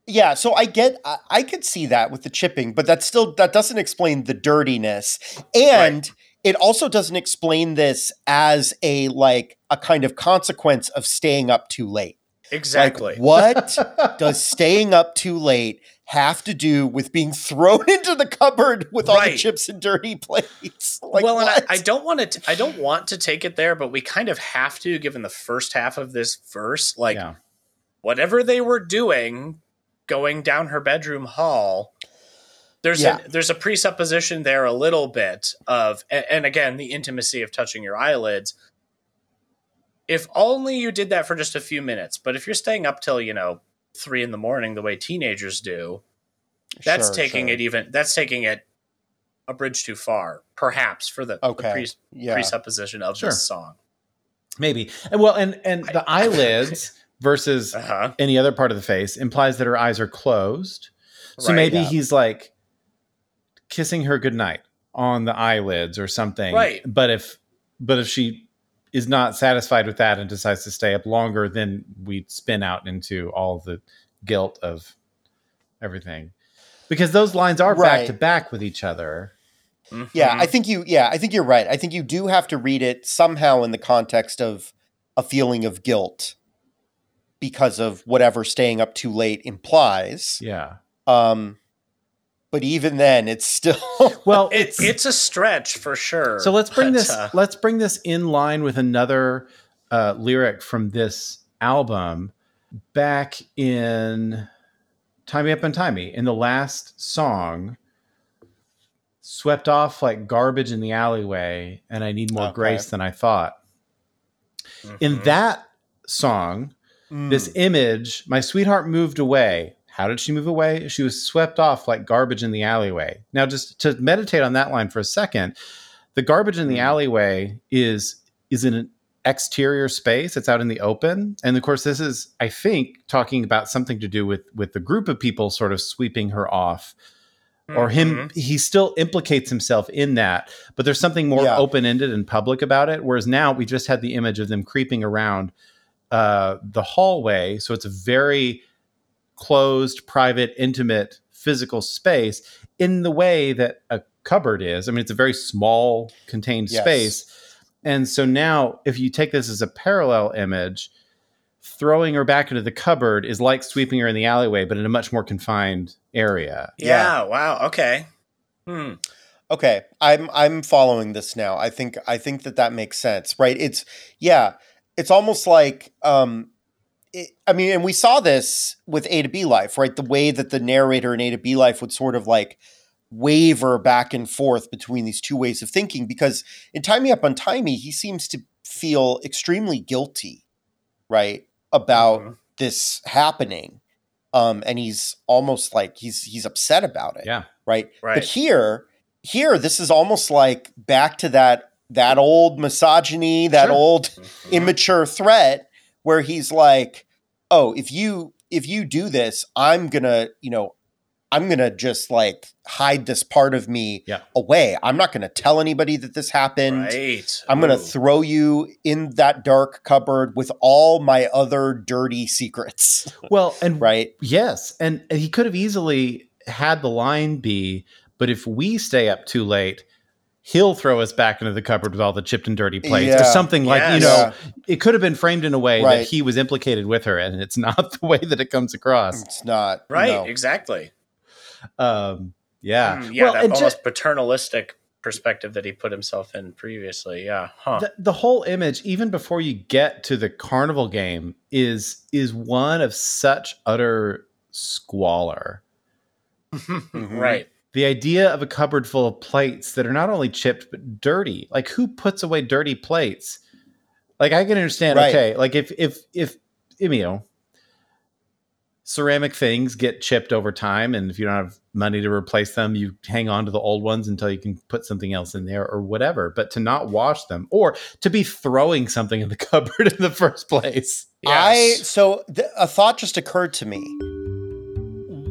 yeah, so I get I, I could see that with the chipping, but that still that doesn't explain the dirtiness. And it also doesn't explain this as a like a kind of consequence of staying up too late. Exactly. Like what does staying up too late have to do with being thrown into the cupboard with all the chips and dirty plates? Like well, and? I, I don't want to. I don't want to take it there, but we kind of have to, given the first half of this verse. Like, yeah. whatever they were doing, going down her bedroom hall. There's Yeah. a there's a presupposition there a little bit of, and again, the intimacy of touching your eyelids. If only you did that for just a few minutes, but if you're staying up till you know three in the morning, the way teenagers do, that's Sure, taking sure. it even. That's taking it a bridge too far, perhaps for the, the Okay. pres- Yeah. presupposition of Sure. this song. Maybe. And well, and and the eyelids versus Uh huh. any other part of the face implies that her eyes are closed. So Right. maybe Yeah. he's like kissing her goodnight on the eyelids or something. Right. But if but if she is not satisfied with that and decides to stay up longer, then we spin out into all the guilt of everything. Because those lines are back to back with each other. Yeah, Mhm. I think you. Yeah, I think you're right. I think you do have to read it somehow in the context of a feeling of guilt because of whatever staying up too late implies. Yeah. Um, but even then, it's still Well, It's it's a stretch for sure. So let's bring but, this uh, let's bring this in line with another uh, lyric from this album back in Tie Me Up Untie Me in the last song swept off like garbage in the alleyway and I need more Okay. grace than I thought. In mhm. that song, this Mm, image, my sweetheart moved away. How did she move away? She was swept off like garbage in the alleyway. Now, just to meditate on that line for a second, the garbage in the Mm. alleyway is is in an exterior space. It's out in the open, and of course, this is, I think, talking about something to do with with the group of people sort of sweeping her off, or him. Mhm. He still implicates himself in that, but there's something more Yeah. open ended and public about it. Whereas now we just had the image of them creeping around uh, the hallway. So it's a very closed, private, intimate, physical space in the way that a cupboard is. I mean, it's a very small, contained Yes. space. And so now, if you take this as a parallel image, throwing her back into the cupboard is like sweeping her in the alleyway, but in a much more confined area. Yeah. Wow. Okay. Hmm. Okay, I'm I'm following this now. I think I think that that makes sense, right? It's yeah, it's almost like um it, I mean, and we saw this with A to B life, right? The way that the narrator in A to B life would sort of like waver back and forth between these two ways of thinking because in Tie Me Up Untie Me, he seems to feel extremely guilty, right? About Mhm. this happening. Um, and he's almost like he's he's upset about it Yeah. right? Right. But here, here, this is almost like back to that that old misogyny, that Sure. old immature threat, where he's like, "Oh, if you if you do this, I'm gonna, you know, I'm gonna just like hide this part of me Yeah. away. I'm not gonna tell anybody that this happened." Right. I'm going to throw you in that dark cupboard with all my other dirty secrets, Well, and right? Yes, and, and he could have easily had the line be, "But if we stay up too late, he'll throw us back into the cupboard with all the chipped and dirty plates," or Yeah. something like you know. Yeah. It could have been framed in a way that he was implicated with her, and it's not the way that it comes across. It's not Right. no. Exactly. Um, yeah, Mm, yeah. Well, that and ju- almost paternalistic perspective that he put himself in previously. Yeah. Huh. the, the whole image even before you get to the carnival game is is one of such utter squalor. Right. The idea of a cupboard full of plates that are not only chipped but dirty. Like who puts away dirty plates? Like i can understand Right. okay like if if if you know ceramic things get chipped over time and if you don't have money to replace them you hang on to the old ones until you can put something else in there or whatever. But to not wash them or to be throwing something in the cupboard in the first place. I so th- a thought just occurred to me.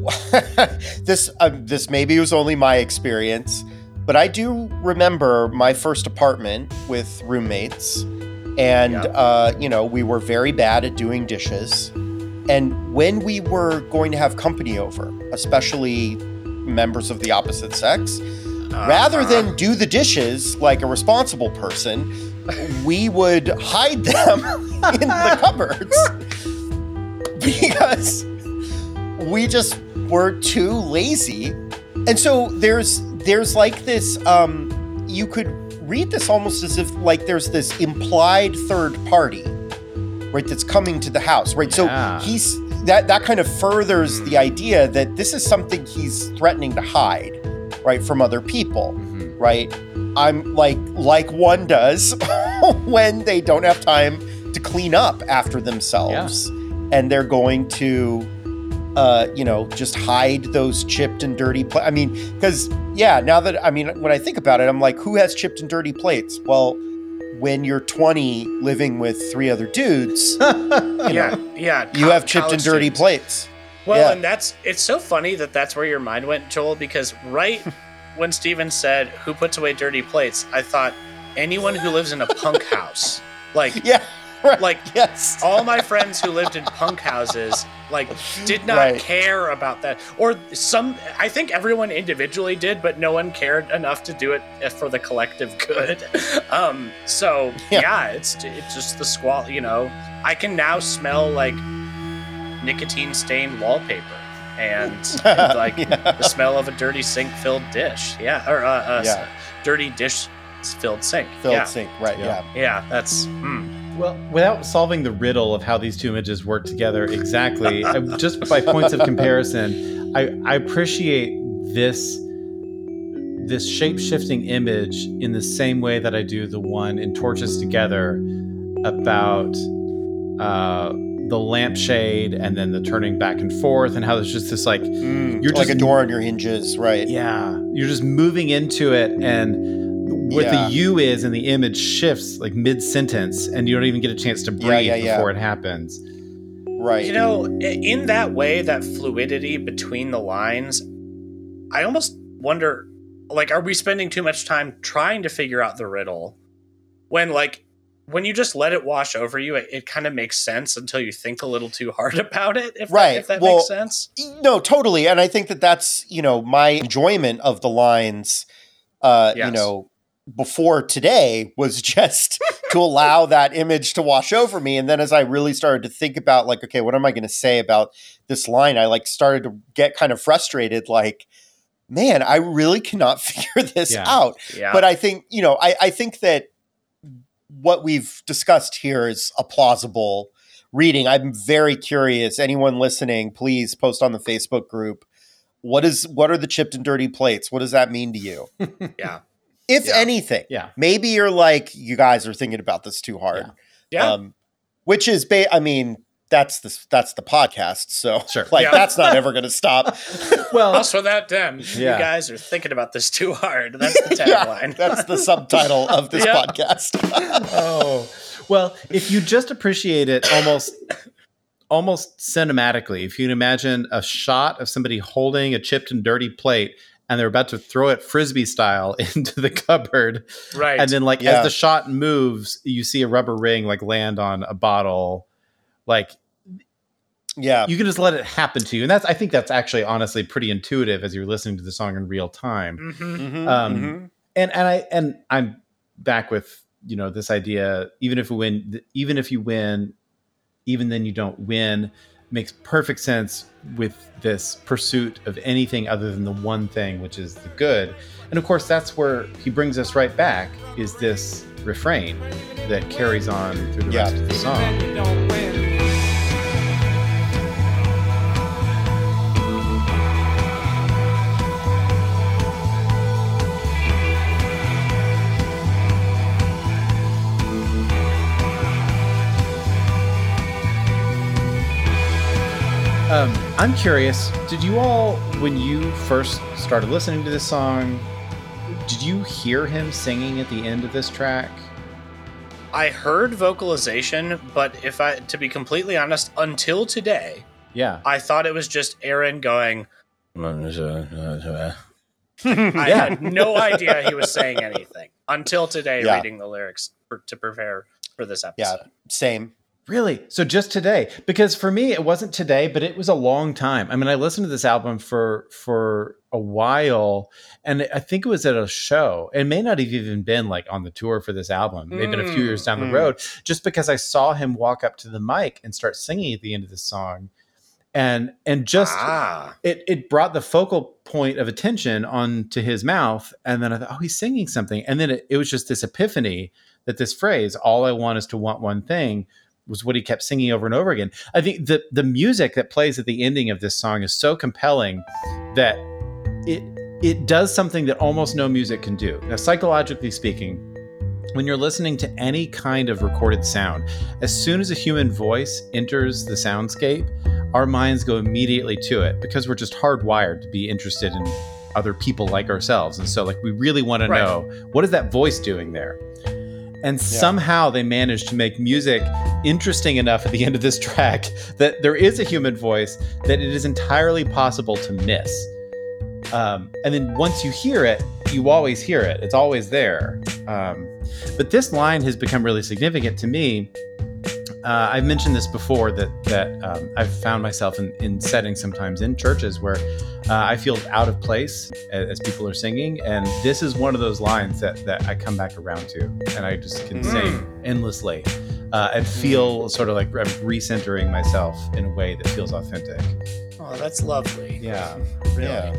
this um, this maybe was only my experience, but I do remember my first apartment with roommates, and Yeah. uh, you know we were very bad at doing dishes, and when we were going to have company over, especially members of the opposite sex, rather Uh-huh. than do the dishes like a responsible person, we would hide them in the cupboards because we just were too lazy. And so there's there's like this um you could read this almost as if like there's this implied third party right that's coming to the house right Yeah. so he's that that kind of furders the idea that this is something he's threatening to hide right from other people Mhm. right? I'm like like one does when they don't have time to clean up after themselves and they're going to uh you know just hide those chipped and dirty pla- I mean cuz yeah, now that I mean when I think about it I'm like who has chipped and dirty plates? Well, when you're 20 living with three other dudes, you yeah, know, yeah. you have chipped and dirty students. plates. Well, Yeah. and that's it's so funny that that's where your mind went, Joel, because right when Steven said, "Who puts away dirty plates?" I thought anyone who lives in a punk house, like Yeah. Right. like yes. all my friends who lived in punk houses, like did not Right. care about that, or some. I think everyone individually did, but no one cared enough to do it for the collective good. Um, so Yeah. yeah, it's it's just the squall. You know, I can now smell like nicotine stained wallpaper and like Yeah. the smell of a dirty sink filled dish. Yeah, or uh, uh, Yeah. dirty dish filled sink. Filled yeah, sink, right? Yeah. Yeah. yeah, that's. Mm. Well, without solving the riddle of how these two images work together exactly, I, just by points of comparison, I, I appreciate this this shape shifting image in the same way that I do the one in Torches Together about uh, the lampshade and then the turning back and forth, and how there's just this like Mm, You're like a door on your hinges, right? yeah, you're just moving into it, and what Yeah. the U is in the image shifts like mid sentence, and you don't even get a chance to breathe yeah, yeah. before it happens. Right. You know, in that way, that fluidity between the lines, I almost wonder like, are we spending too much time trying to figure out the riddle when, like, when you just let it wash over you, it, it kind of makes sense until you think a little too hard about it, if Right. that, if that Well, makes sense? No, totally. And I think that that's, you know, my enjoyment of the lines, uh, you know, before today was just to allow that image to wash over me. And then as I really started to think about, like, okay, what am I going to say about this line? I like started to get kind of frustrated, like, man, I really cannot figure this Yeah. out. Yeah. But I think, you know, I, I think that what we've discussed here is a plausible reading. I'm very curious. Anyone listening, please post on the Facebook group. What is what are the chipped and dirty plates? What does that mean to you? yeah. If Yeah. anything. Yeah. Maybe you're like, you guys are thinking about this too hard. Yeah. Um, which is ba- I mean, that's the that's the podcast. So Sure. like Yeah. that's not ever gonna stop. Well, also, that then Yeah. you guys are thinking about this too hard. That's the Yeah, tagline. that's the subtitle of this podcast. oh, well, if you just appreciate it almost almost cinematically, if you can imagine a shot of somebody holding a chipped and dirty plate and they're about to throw it frisbee style into the cupboard right. and then like Yeah. as the shot moves you see a rubber ring like land on a bottle like yeah. you can just let it happen to you and that's i think that's actually honestly pretty intuitive as you're listening to the song in real time Mhm. Mhm, Um, mhm. and and i and i'm back with you know this idea even if we win even if you win even then you don't win makes perfect sense with this pursuit of anything other than the one thing which is the good and of course that's where he brings us right back is this refrain that carries on through the Yeah. rest of the song um I'm curious, did you all, when you first started listening to this song, did you hear him singing at the end of this track? I heard vocalization, but if I to be completely honest, until today, Yeah. I thought it was just Aaron going. I Yeah. had no idea he was saying anything until today, Yeah. reading the lyrics for, to prepare for this episode. Yeah. Same. Really? So just today? Because for me, it wasn't today, but it was a long time. I mean, I listened to this album for for a while, and I think it was at a show. It may not have even been like on the tour for this album. Maybe a few years down the Mm. road, just because I saw him walk up to the mic and start singing at the end of the song, and and just ah, it it brought the focal point of attention onto his mouth and then i thought oh he's singing something and then it, it was just this epiphany that this phrase all i want is to want one thing was what he kept singing over and over again. I think the the music that plays at the ending of this song is so compelling that it it does something that almost no music can do. Now psychologically speaking when you're listening to any kind of recorded sound as soon as a human voice enters the soundscape our minds go immediately to it because we're just hardwired to be interested in other people like ourselves. And so like we really want to Right. know what is that voice doing there and somehow they managed to make music interesting enough at the end of this track that there is a human voice that it is entirely possible to miss. Um, and then once you hear it you always hear it. It's always there. Um, but this line has become really significant to me. Uh, I've mentioned this before that that um, I've found myself in, in settings sometimes in churches where uh, I feel out of place as, as people are singing, and this is one of those lines that that I come back around to, and I just can Mm. sing endlessly uh, and feel sort of like I'm recentering myself in a way that feels authentic. oh, that's lovely. Yeah, really. Yeah.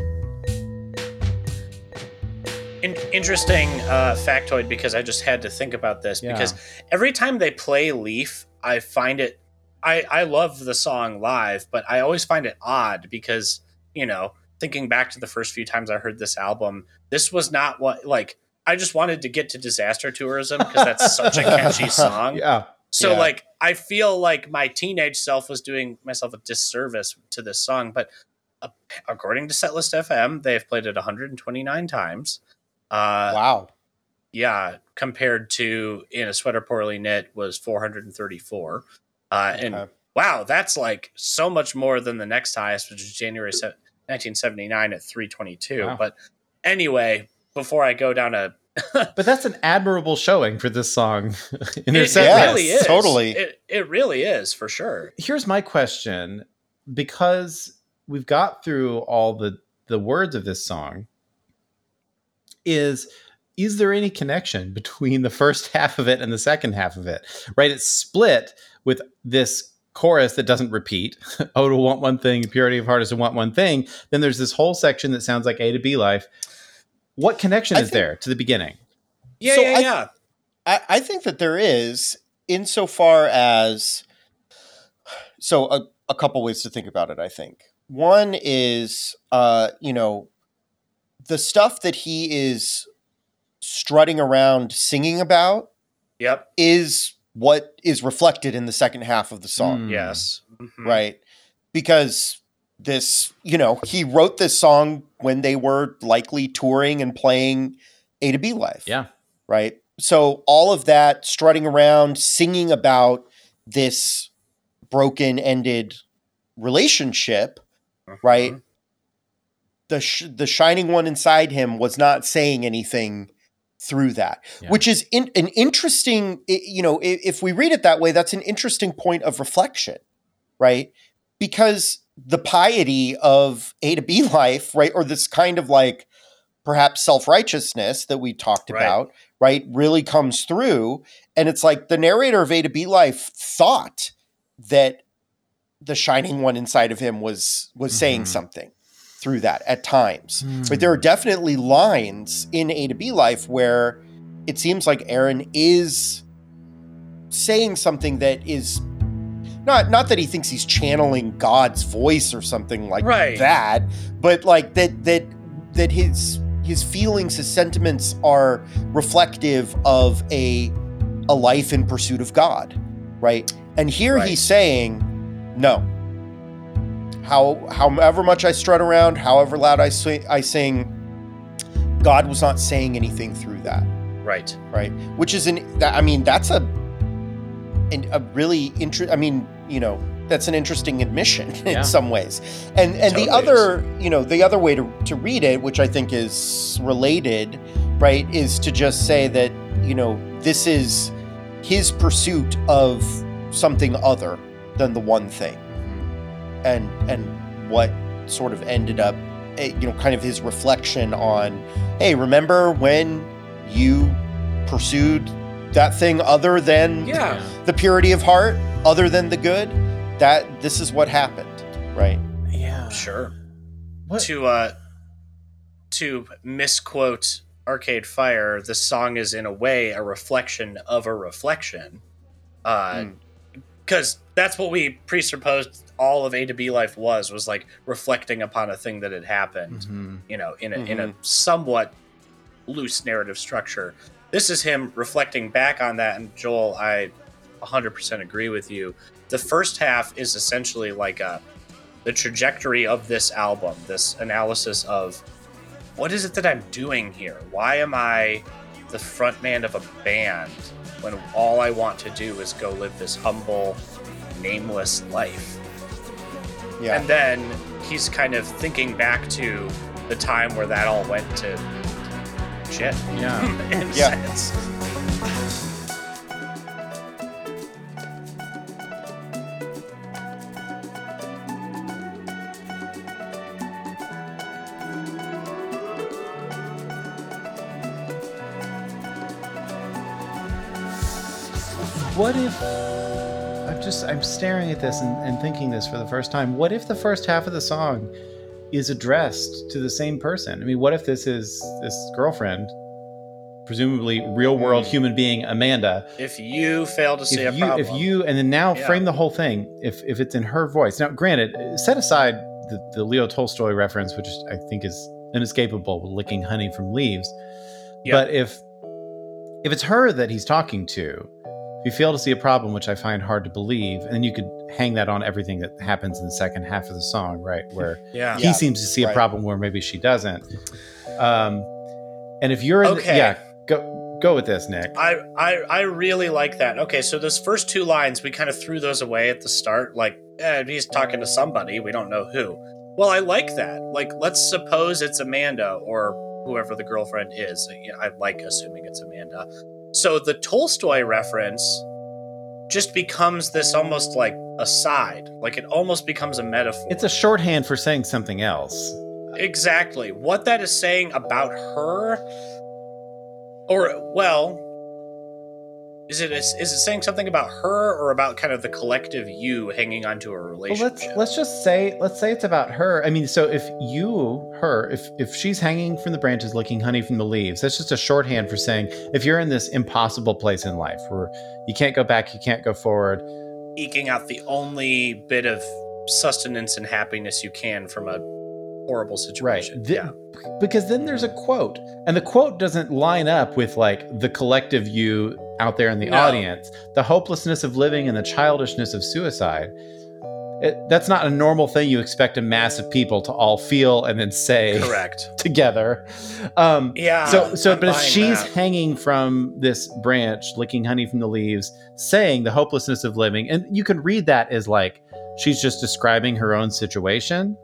In- interesting uh, factoid because I just had to think about this Yeah. because every time they play Leaf, I find it. I I love the song live, but I always find it odd because you know, thinking back to the first few times I heard this album, this was not what like. I just wanted to get to disaster tourism because that's such a catchy song. yeah, So Yeah. like I feel like my teenage self was doing myself a disservice to this song, but uh, according to Setlist FM, they have played it 129 times. Uh, wow. yeah, compared to in a sweater poorly knit was 434. Uh, and Okay. wow, that's like so much more than the next highest, which is January se- 1979 at 322. Wow. But anyway, before I go down a but that's an admirable showing for this song in their it, it really is totally. It, it really is for sure. here's my question because we've got through all the the words of this song is is there any connection between the first half of it and the second half of it right it's split with this chorus that doesn't repeat oh to want one thing purity of heart is to want one thing then there's this whole section that sounds like a to b life what connection I is think- there to the beginning Yeah, So yeah, I- yeah. I, I think that there is, insofar as, so a, a couple ways to think about it, I think. One is, uh, you know, the stuff that he is strutting around singing about Yep. is what is reflected in the second half of the song, Hmm. Yes. Mhm. right? Because this, you know, he wrote this song when they were likely touring and playing A to B Life yeah right? So all of that strutting around, singing about this broken ended relationship, right? Mhm. The sh- the shining one inside him was not saying anything through that, Yeah. which is in- an interesting. You know, if we read it that way, that's an interesting point of reflection, right? Because the piety of A to B life, right, or this kind of like perhaps self righteousness that we talked Right. about, right, really comes through. And it's like the narrator of A to B life thought that the shining one inside of him was was saying Mhm. something through that at times. Hmm. But there are definitely lines in A to B life where it seems like Aaron is saying something that is not not that he thinks he's channeling God's voice or something like Right. that, but like that that that his his feelings, his sentiments are reflective of a a life in pursuit of God, right? And here Right. he's saying, no. How however much I strut around, however loud I sing, I sing, God was not saying anything through that, Right. right? Which is an that I mean that's a an, a really interest. I mean you know that's an interesting admission Yeah. in some ways, and and the Totally other you know the other way to to read it, which I think is related, right, is to just say that you know this is his pursuit of something other than the one thing and and what sort of ended up eh, you know kind of his reflection on hey remember when you pursued that thing other than Yeah. the purity of heart other than the good that this is what happened right Yeah. Sure. What? To uh to misquote Arcade Fire, the song is in a way a reflection of a reflection. Uh Hmm. because that's what we presupposed all of A to B life was was like reflecting upon a thing that had happened. Mhm. you know, in a in a somewhat loose narrative structure. This is him reflecting back on that, and Joel, I 100% agree with you. The first half is essentially like a the trajectory of this album, this analysis of what is it that I'm doing here? Why am I the frontman of a band when all I want to do is go live this humble, nameless life? Yeah And then he's kind of thinking back to the time where that all went to shit. Yeah. in Yeah. sense. What if I'm staring at this and, and thinking this for the first time. What if the first half of the song is addressed to the same person? I mean, what if this is this girlfriend, presumably real world Mm. human being Amanda? If you fail to see If a you problem, if you and then now Yeah. frame the whole thing if if it's in her voice. Now, granted, set aside the, the Leo Tolstoy reference, which I think is inescapable, with licking honey from leaves. Yeah. But if if it's her that he's talking to, you fail to see a problem, which I find hard to believe, and you could hang that on everything that happens in the second half of the song, right? Where yeah, Yeah, he seems to see a right. problem where maybe she doesn't. Um, and if you're in the- Okay. yeah, go go with this, Nick. I, I I really like that. Okay, so those first two lines, we kind of threw those away at the start. Like, eh, he's talking to somebody, we don't know who. Well, I like that. Like, let's suppose it's Amanda or whoever the girlfriend is. I like assuming it's Amanda. So the Tolstoy reference just becomes this almost like a aside. Like it almost becomes a metaphor. It's a shorthand for saying something else. Exactly. What that is saying about her, or, well, is it is it saying something about her or about kind of the collective you hanging onto a Well, relationship? let's let's just say let's say it's about her. I mean, so if you her if if she's hanging from the branches, licking honey from the leaves, that's just a shorthand for saying if you're in this impossible place in life where you can't go back, you can't go forward. Eking out the only bit of sustenance and happiness you can from a horrible Right. situation. Th- yeah. Because then there's a quote, and the quote doesn't line up with like the collective you out there in the No. audience, the hopelessness of living and the childishness of suicide. It, that's not a normal thing you expect a mass of people to all feel and then say Correct. together. Um, Yeah. so, so, I'm but if she's that. hanging from this branch, licking honey from the leaves, saying the hopelessness of living, and you can read that as like she's just describing her own situation,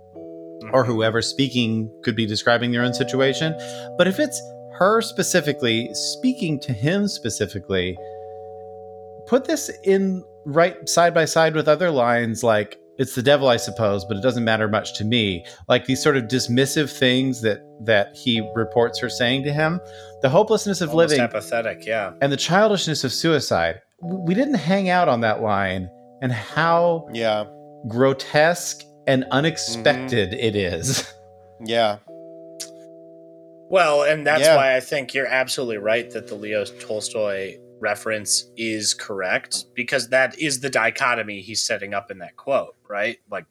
or whoever speaking could be describing their own situation. But if it's her specifically speaking to him specifically, put this in right side by side with other lines like it's the devil i suppose but it doesn't matter much to me. Like these sort of dismissive things that that he reports her saying to him. The hopelessness of Almost living apathetic. Yeah. and the childishness of suicide. We didn't hang out on that line and how yeah. grotesque and mm-hmm. unexpected it is. Yeah Well, and that's Yeah. why I think you're absolutely right that the Leo Tolstoy reference is correct because that is the dichotomy he's setting up in that quote, right? Like,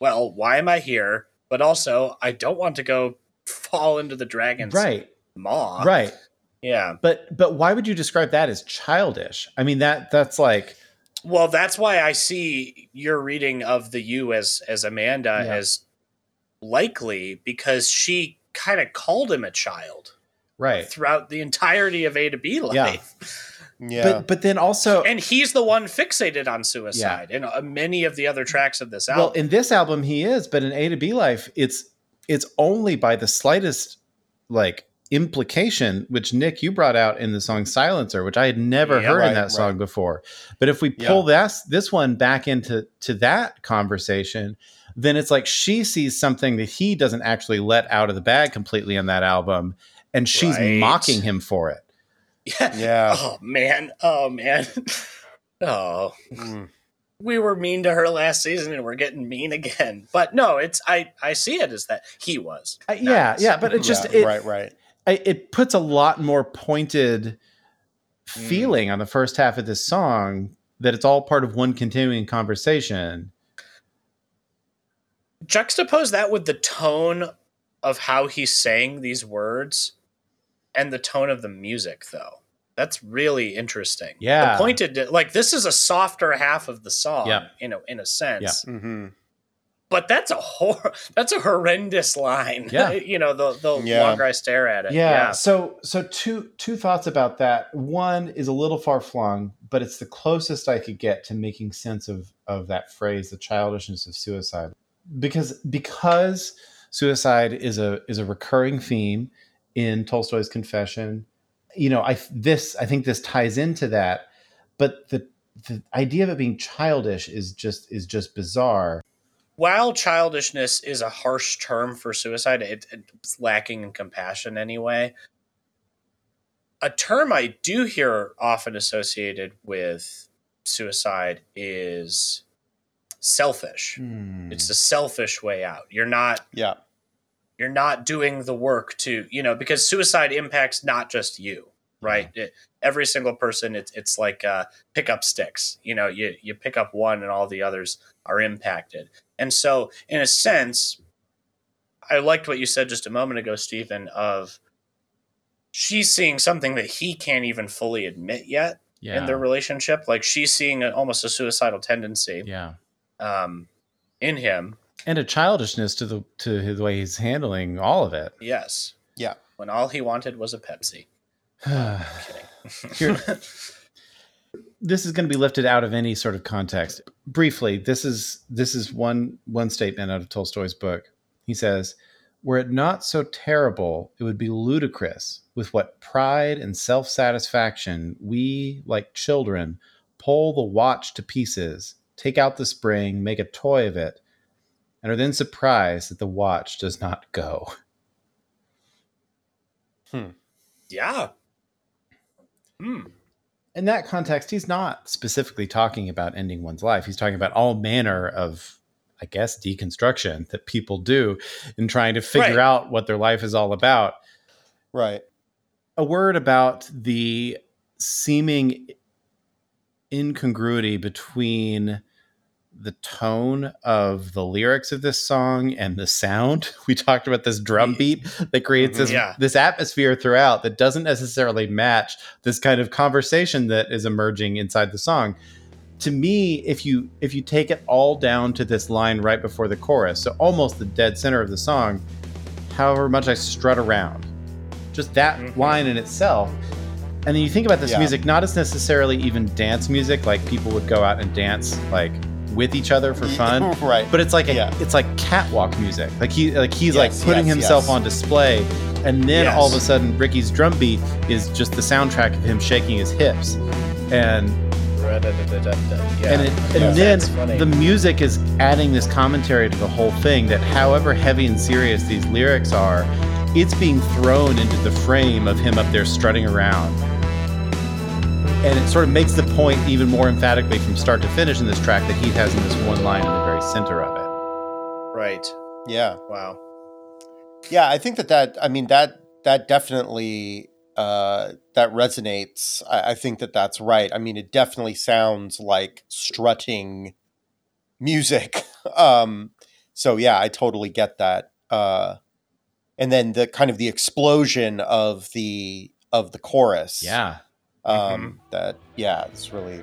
well, why am I here? But also, I don't want to go fall into the dragon's right maw. right Yeah. but but why would you describe that as childish i mean that that's like Well, that's why I see your reading of the you as as Amanda Yeah. as likely because she kind of called him a child Right. throughout the entirety of A to B life. Yeah. But but then also And he's the one fixated on suicide in uh, many of the other tracks of this album. well in this album he is, but in A to B life it's it's only by the slightest like implication which Nick you brought out in the song Silencer, which I had never Yeah, heard in right, that song right. before. But if we pull this this one back into to that conversation, then it's like she sees something that he doesn't actually let out of the bag completely on that album and she's Right. mocking him for it. yeah. yeah. Oh man. Oh man. oh. Mm. We were mean to her last season and we're getting mean again. But no, it's I I see it as that he was. Uh, yeah, us. yeah, but it just Yeah, it, right, right. I- it puts a lot more pointed Mm. feeling on the first half of this song that it's all part of one continuing conversation. Juxtapose that with the tone of how he's saying these words and the tone of the music though that's really interesting Yeah. the pointed like this is a softer half of the song Yeah. you know in a sense hmm but that's a hor- that's a horrendous line Yeah. you know the the Yeah. longer i stare at it Yeah. yeah, So so two two thoughts about that. One is a little far flung, but it's the closest I could get to making sense of of that phrase, the childishness of suicide. Because because suicide is a is a recurring theme in Tolstoy's confession. You know, I this I think this ties into that, but the the idea of it being childish is just is just bizarre. while childishness is a harsh term for suicide, it, it's lacking in compassion anyway. A term I do hear often associated with suicide is selfish. It's a selfish way out. You're not Yeah. you're not doing the work to you know because suicide impacts not just you right It- every single person it's it's like uh pick up sticks you know you you pick up one and all the others are impacted and so in a sense i liked what you said just a moment ago stephen of she's seeing something that he can't even fully admit yet yeah. in their relationship like she's seeing a, almost a suicidal tendency yeah. Um in him And a childishness to the to the way he's handling all of it. yes Yeah. when all he wanted was a pepsi Here- this is going to be lifted out of any sort of context. Briefly, this is this is one one statement out of Tolstoy's book. He says, "Were it not so terrible, it would be ludicrous with what pride and self-satisfaction we, like children, pull the watch to pieces, take out the spring, make a toy of it, and are then surprised that the watch does not go." Yeah. Hmm. in that context, he's not specifically talking about ending one's life. He's talking about all manner of, I guess, deconstruction that people do in trying to figure Right. out what their life is all about. Right. A word about the seeming incongruity between the tone of the lyrics of this song and the sound. We talked about this drum beat that creates this Yeah. this atmosphere throughout that doesn't necessarily match this kind of conversation that is emerging inside the song. To me, if you if you take it all down to this line right before the chorus, so almost the dead center of the song, however much I strut around, just that Mhm. line in itself. And then you think about this Yeah. music not as necessarily even dance music, like people would go out and dance like with each other for fun, right. but it's like a, Yeah. it's like catwalk music. Like he like he's like putting yes, himself yes. on display, and then Yes. all of a sudden Rickie's drum beat is just the soundtrack of him shaking his hips, and Yeah. and it, and then the music is adding this commentary to the whole thing. That however heavy and serious these lyrics are, it's being thrown into the frame of him up there strutting around. And it sort of makes the point even more emphatically from start to finish in this track that he has in this one line in the very center of it. right. yeah. Wow. Yeah, I think that that I mean that that definitely uh, that resonates. I, I think that that's right. I mean, it definitely sounds like strutting music. um, so yeah, I totally get that. Uh, and then the kind of the explosion of the of the chorus. Yeah. Um, That yeah, it's really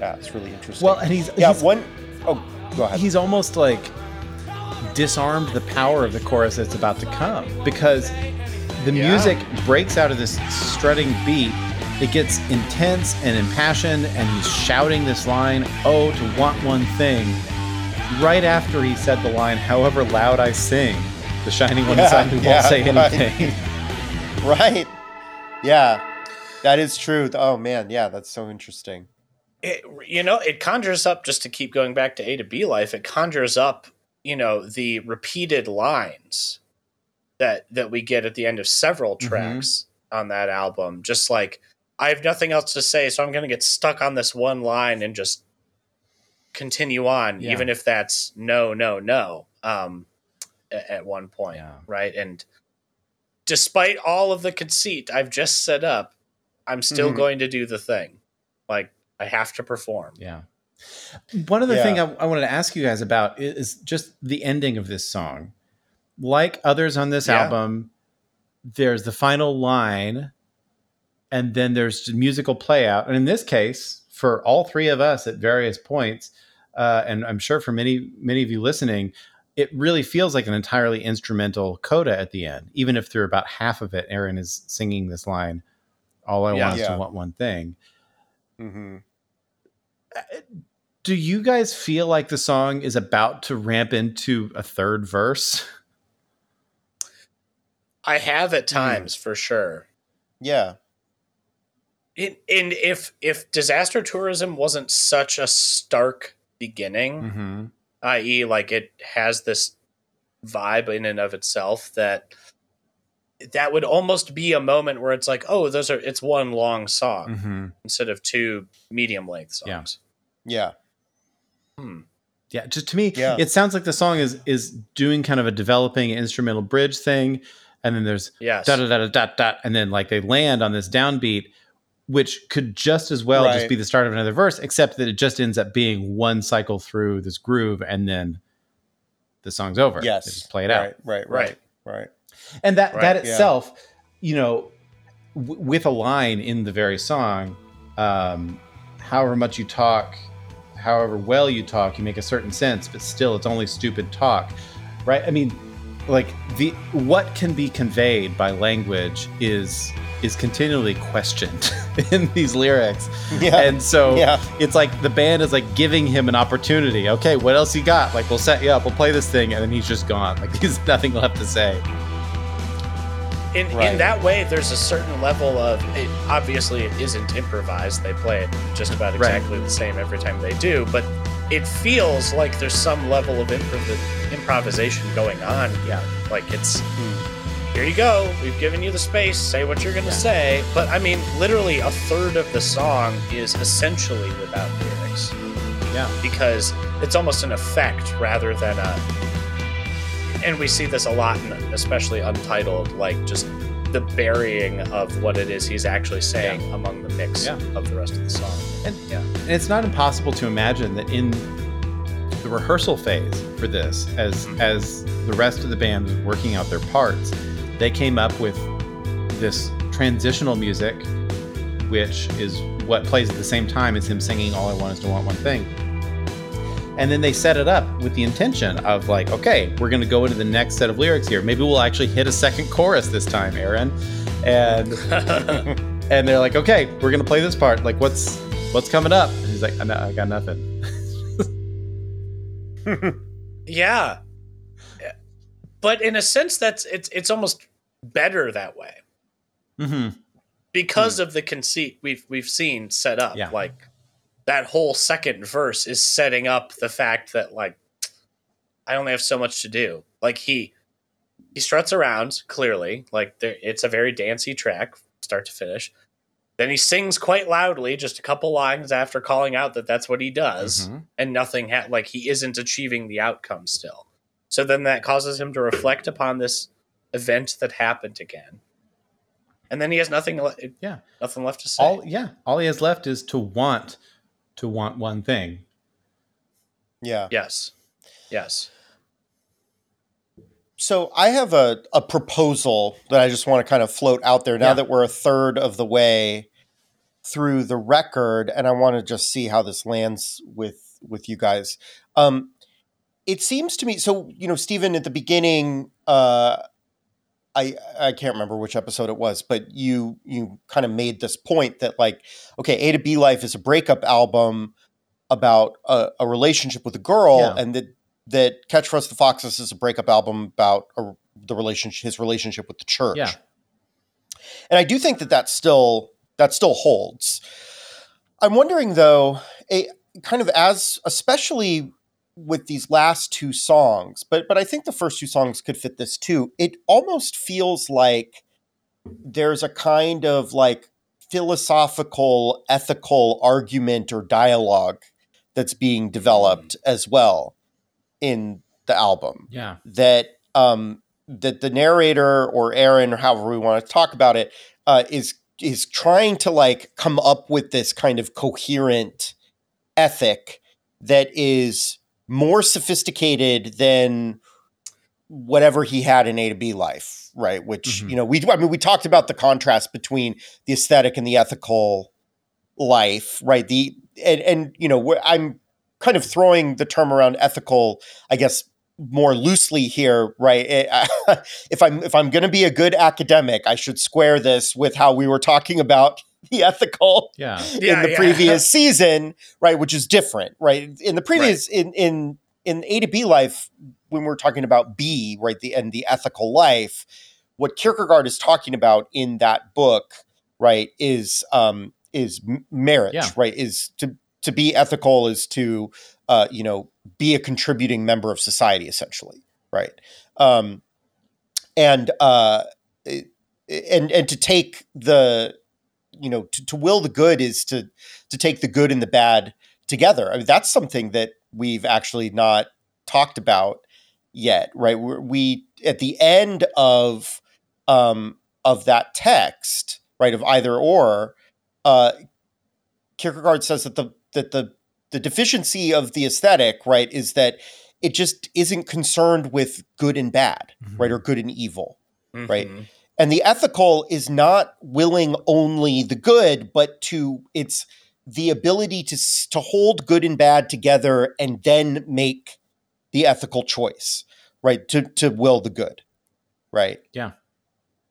yeah, it's really interesting. Well, and he's yeah, he's, one oh go ahead. he's almost like disarmed the power of the chorus that's about to come because the Yeah. music breaks out of this strutting beat. It gets intense and impassioned, and he's shouting this line, Oh, to want one thing. Right after he said the line, However loud I sing, the shining one Yeah, inside me won't yeah, say right. anything. right. Yeah. That is true. Oh man, yeah, that's so interesting. it, you know, it conjures up just to keep going back to A to B life. It conjures up, you know, the repeated lines that that we get at the end of several Mhm. tracks on that album. Just like I have nothing else to say, so I'm going to get stuck on this one line and just continue on, Yeah. even if that's no, no, no. Um, at one point, Yeah. right? And despite all of the conceit I've just set up, I'm still Mhm. going to do the thing. Like I have to perform. Yeah. One other Yeah. thing I, I wanted to ask you guys about is just the ending of this song. Like others on this Yeah. album, there's the final line, and then there's the musical play out. And in this case, for all three of us at various points, uh, and I'm sure for many many of you listening, it really feels like an entirely instrumental coda at the end. Even if through about half of it, Aaron is singing this line, "All I Yeah. want is Yeah. to want one thing." hmm do you guys feel like the song is about to ramp into a third verse? I have at times for sure. Yeah. It, and if if disaster tourism wasn't such a stark beginning, Mm-hmm. i.e., like it has this vibe in and of itself that that would almost be a moment where it's like, oh, those are it's one long song Mm-hmm. instead of two medium length songs. Yeah. Hmm. Yeah, just to me, Yeah. it sounds like the song is is doing kind of a developing instrumental bridge thing, and then there's Yes. da da da da da da, and then like they land on this downbeat, which could just as well just be the start of another verse, except that it just ends up being one cycle through this groove, and then the song's over. Yes. They just play it out. Right. Right. Right. Right. And that Right, that yeah. itself you know w- with a line in the very song um however much you talk however well you talk you make a certain sense but still it's only stupid talk right i mean like the what can be conveyed by language is is continually questioned in these lyrics Yeah. and so yeah. it's like the band is like giving him an opportunity okay what else you got like we'll set you up we'll play this thing and then he's just gone like he's nothing left to say in, Right. in that way, there's a certain level of it, obviously it isn't improvised. They play it just about Right. exactly the same every time they do, but it feels like there's some level of improv- improvisation going on. yeah Like it's Hmm. here you go, we've given you the space, say what you're gonna Yeah. say. But I mean, literally a third of the song is essentially without lyrics yeah because it's almost an effect rather than a and we see this a lot in especially untitled like just the burying of what it is he's actually saying among the mix Yeah. of the rest of the song And, Yeah. and it's not impossible to imagine that in the rehearsal phase for this, as Mhm. as the rest of the band was working out their parts, they came up with this transitional music, which is what plays at the same time as him singing "All I Want Is to Want One Thing." And then they set it up with the intention of like, okay, we're going to go into the next set of lyrics here. Maybe we'll actually hit a second chorus this time, Aaron. And and they're like, okay, we're gonna play this part. Like, what's what's coming up? And he's like, I, know, I got nothing. yeah but in a sense that's it's it's almost better that way Mm-hmm. because of the conceit we've we've seen set up Yeah. like that whole second verse is setting up the fact that like i only have so much to do. Like he he struts around clearly like there it's a very dancey track start to finish. Then he sings quite loudly just a couple lines after calling out that that's what he does mm-hmm. and nothing ha- like he isn't achieving the outcome still. So then that causes him to reflect upon this event that happened again. And then he has nothing le- Yeah. nothing left to say. All yeah, all he has left is to want to want one thing. yeah. yes yes So I have a, a proposal that I just want to kind of float out there now Yeah. that we're a third of the way through the record, and I want to just see how this lands with with you guys. Um, it seems to me so. You know, Stephen, at the beginning, uh, I I can't remember which episode it was, but you you kind of made this point that like, okay, A to B Life is a breakup album about a, a relationship with a girl, Yeah. and that that Catch for Us the Foxes is a breakup album about a, the relationship, his relationship with the church. Yeah. and I do think that that still that still holds. I'm wondering though, a kind of as especially with these last two songs, but but I think the first two songs could fit this too. It almost feels like there's a kind of like philosophical, ethical argument or dialogue that's being developed as well in the album Yeah. that um that the narrator or Aaron or however we want to talk about it uh, is is trying to like come up with this kind of coherent ethic that is more sophisticated than whatever he had in A to B life, right? Which Mhm. you know we I mean we talked about the contrast between the aesthetic and the ethical life, right? The and and you know I'm kind of throwing the term around ethical, I guess more loosely here, right? Eh, if I'm if I'm going to be a good academic, I should square this with how we were talking about the ethical Yeah. Yeah, in the yeah. previous season, right? Which is different, right? In the previous in in in A to B life, when we're talking about B, right, the and the ethical life, what Kierkegaard is talking about in that book, right, is um is marriage, Yeah. right? Is to to be ethical is to uh, you know be a contributing member of society, essentially, right? Um, and uh, and and to take the you know to, to will the good is to to take the good and the bad together. I mean, that's something that we've actually not talked about yet, right? We're, we at the end of um, of that text, right, of either or, uh, Kierkegaard says that the that the the deficiency of the aesthetic, right, is that it just isn't concerned with good and bad, right, or good and evil Right. And the ethical is not willing only the good but to it's the ability to to hold good and bad together and then make the ethical choice right to to will the good right Yeah.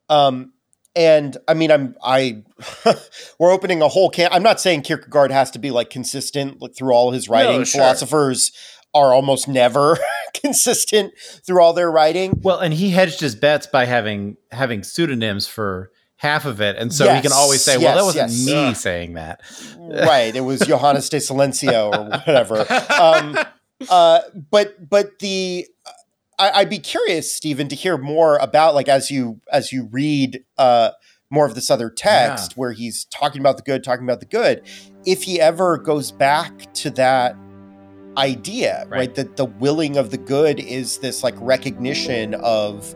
um and i mean i'm i we're opening a whole can i'm not saying kierkegaard has to be like consistent like, through all his writing No, sure. philosophers are almost never consistent through all their writing Well, and he hedged his bets by having having pseudonyms for half of it, and so he can always say, "Well, that wasn't yes. me Ugh. saying that." right it was johannes de silentio or whatever um, uh, but but the I, I'd be curious, Stephen, to hear more about like as you as you read uh, more of this other text where he's talking about the good, talking about the good. If he ever goes back to that idea, right, Right. that the willing of the good is this like recognition of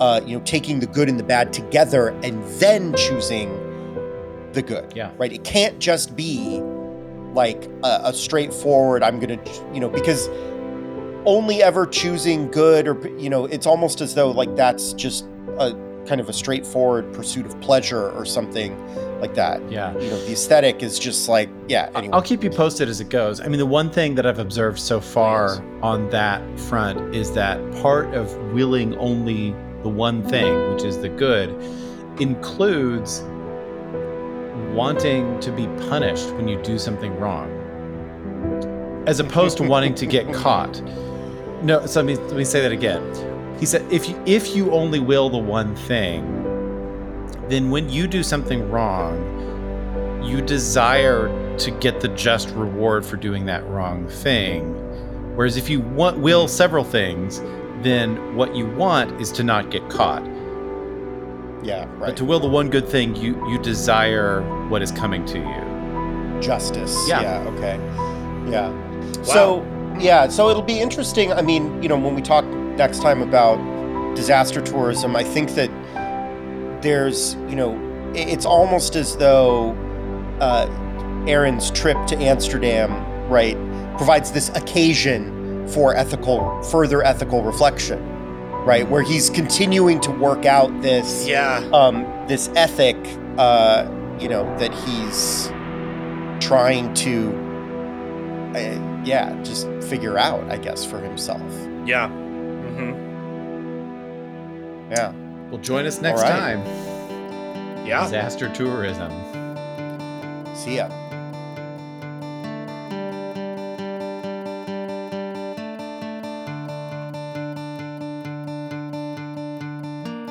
uh, you know taking the good and the bad together and then choosing the good. Yeah. right. It can't just be like a, a straightforward. I'm gonna, you know, because only ever choosing good or you know it's almost as though like that's just a kind of a straightforward pursuit of pleasure or something like that Yeah. you know the aesthetic is just like yeah anyway I'll keep you posted as it goes. I mean, the one thing that I've observed so far Please. on that front is that part of willing only the one thing, which is the good, includes wanting to be punished when you do something wrong, as opposed to wanting to get caught. No, so let me let me say that again. He said, if you if you only will the one thing, then when you do something wrong, you desire to get the just reward for doing that wrong thing. Whereas if you want will several things, then what you want is to not get caught. yeah But right to will the one good thing, you you desire what is coming to you. justice Yeah. yeah okay yeah so yeah so it'll be interesting i mean you know when we talk next time about disaster tourism i think that there's you know it's almost as though uh, aaron's trip to amsterdam right provides this occasion for ethical further ethical reflection right where he's continuing to work out this yeah. um, this ethic, uh, you know that he's trying to uh, yeah just figure out i guess for himself Yeah. mm-hmm. yeah Well, join us next right. time. Yeah. Disaster tourism. see ya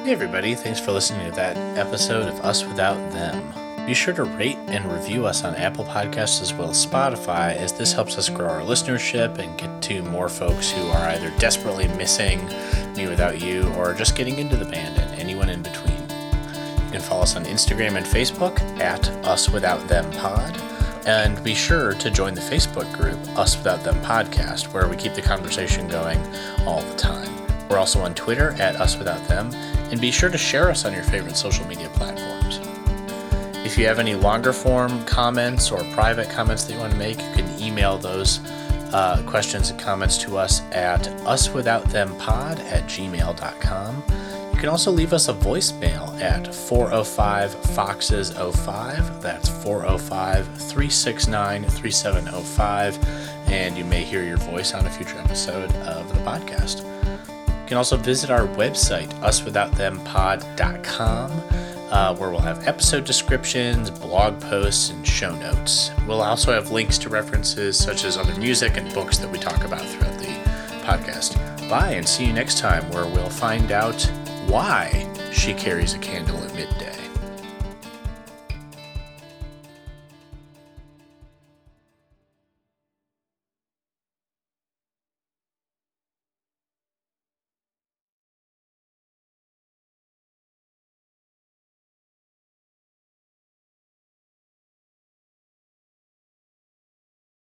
Hey everybody, thanks for listening to that episode of Us Without Them. Be sure to rate and review us on Apple Podcasts as well as Spotify, as this helps us grow our listenership and get to more folks who are either desperately missing mewithoutYou or just getting into the band can follow us on Instagram and Facebook at Us Without Them Pod. And be sure to join the Facebook group Us Without Them Podcast, where we keep the conversation going all the time. We're also on Twitter at Us Without Them, and be sure to share us on your favorite social media platforms. If you have any longer form comments or private comments that you want to make, you can email those uh, questions and comments to us at uswithoutthempod at gmail.com. Can also leave us a voicemail at 405 Foxes 05. That's 405 369 3705. And you may hear your voice on a future episode of the podcast. You can also visit our website, uswithoutthempod.com, uh, where we'll have episode descriptions, blog posts, and show notes. We'll also have links to references such as other music and books that we talk about throughout the podcast. Bye, and see you next time, where we'll find out why she carries a candle at midday.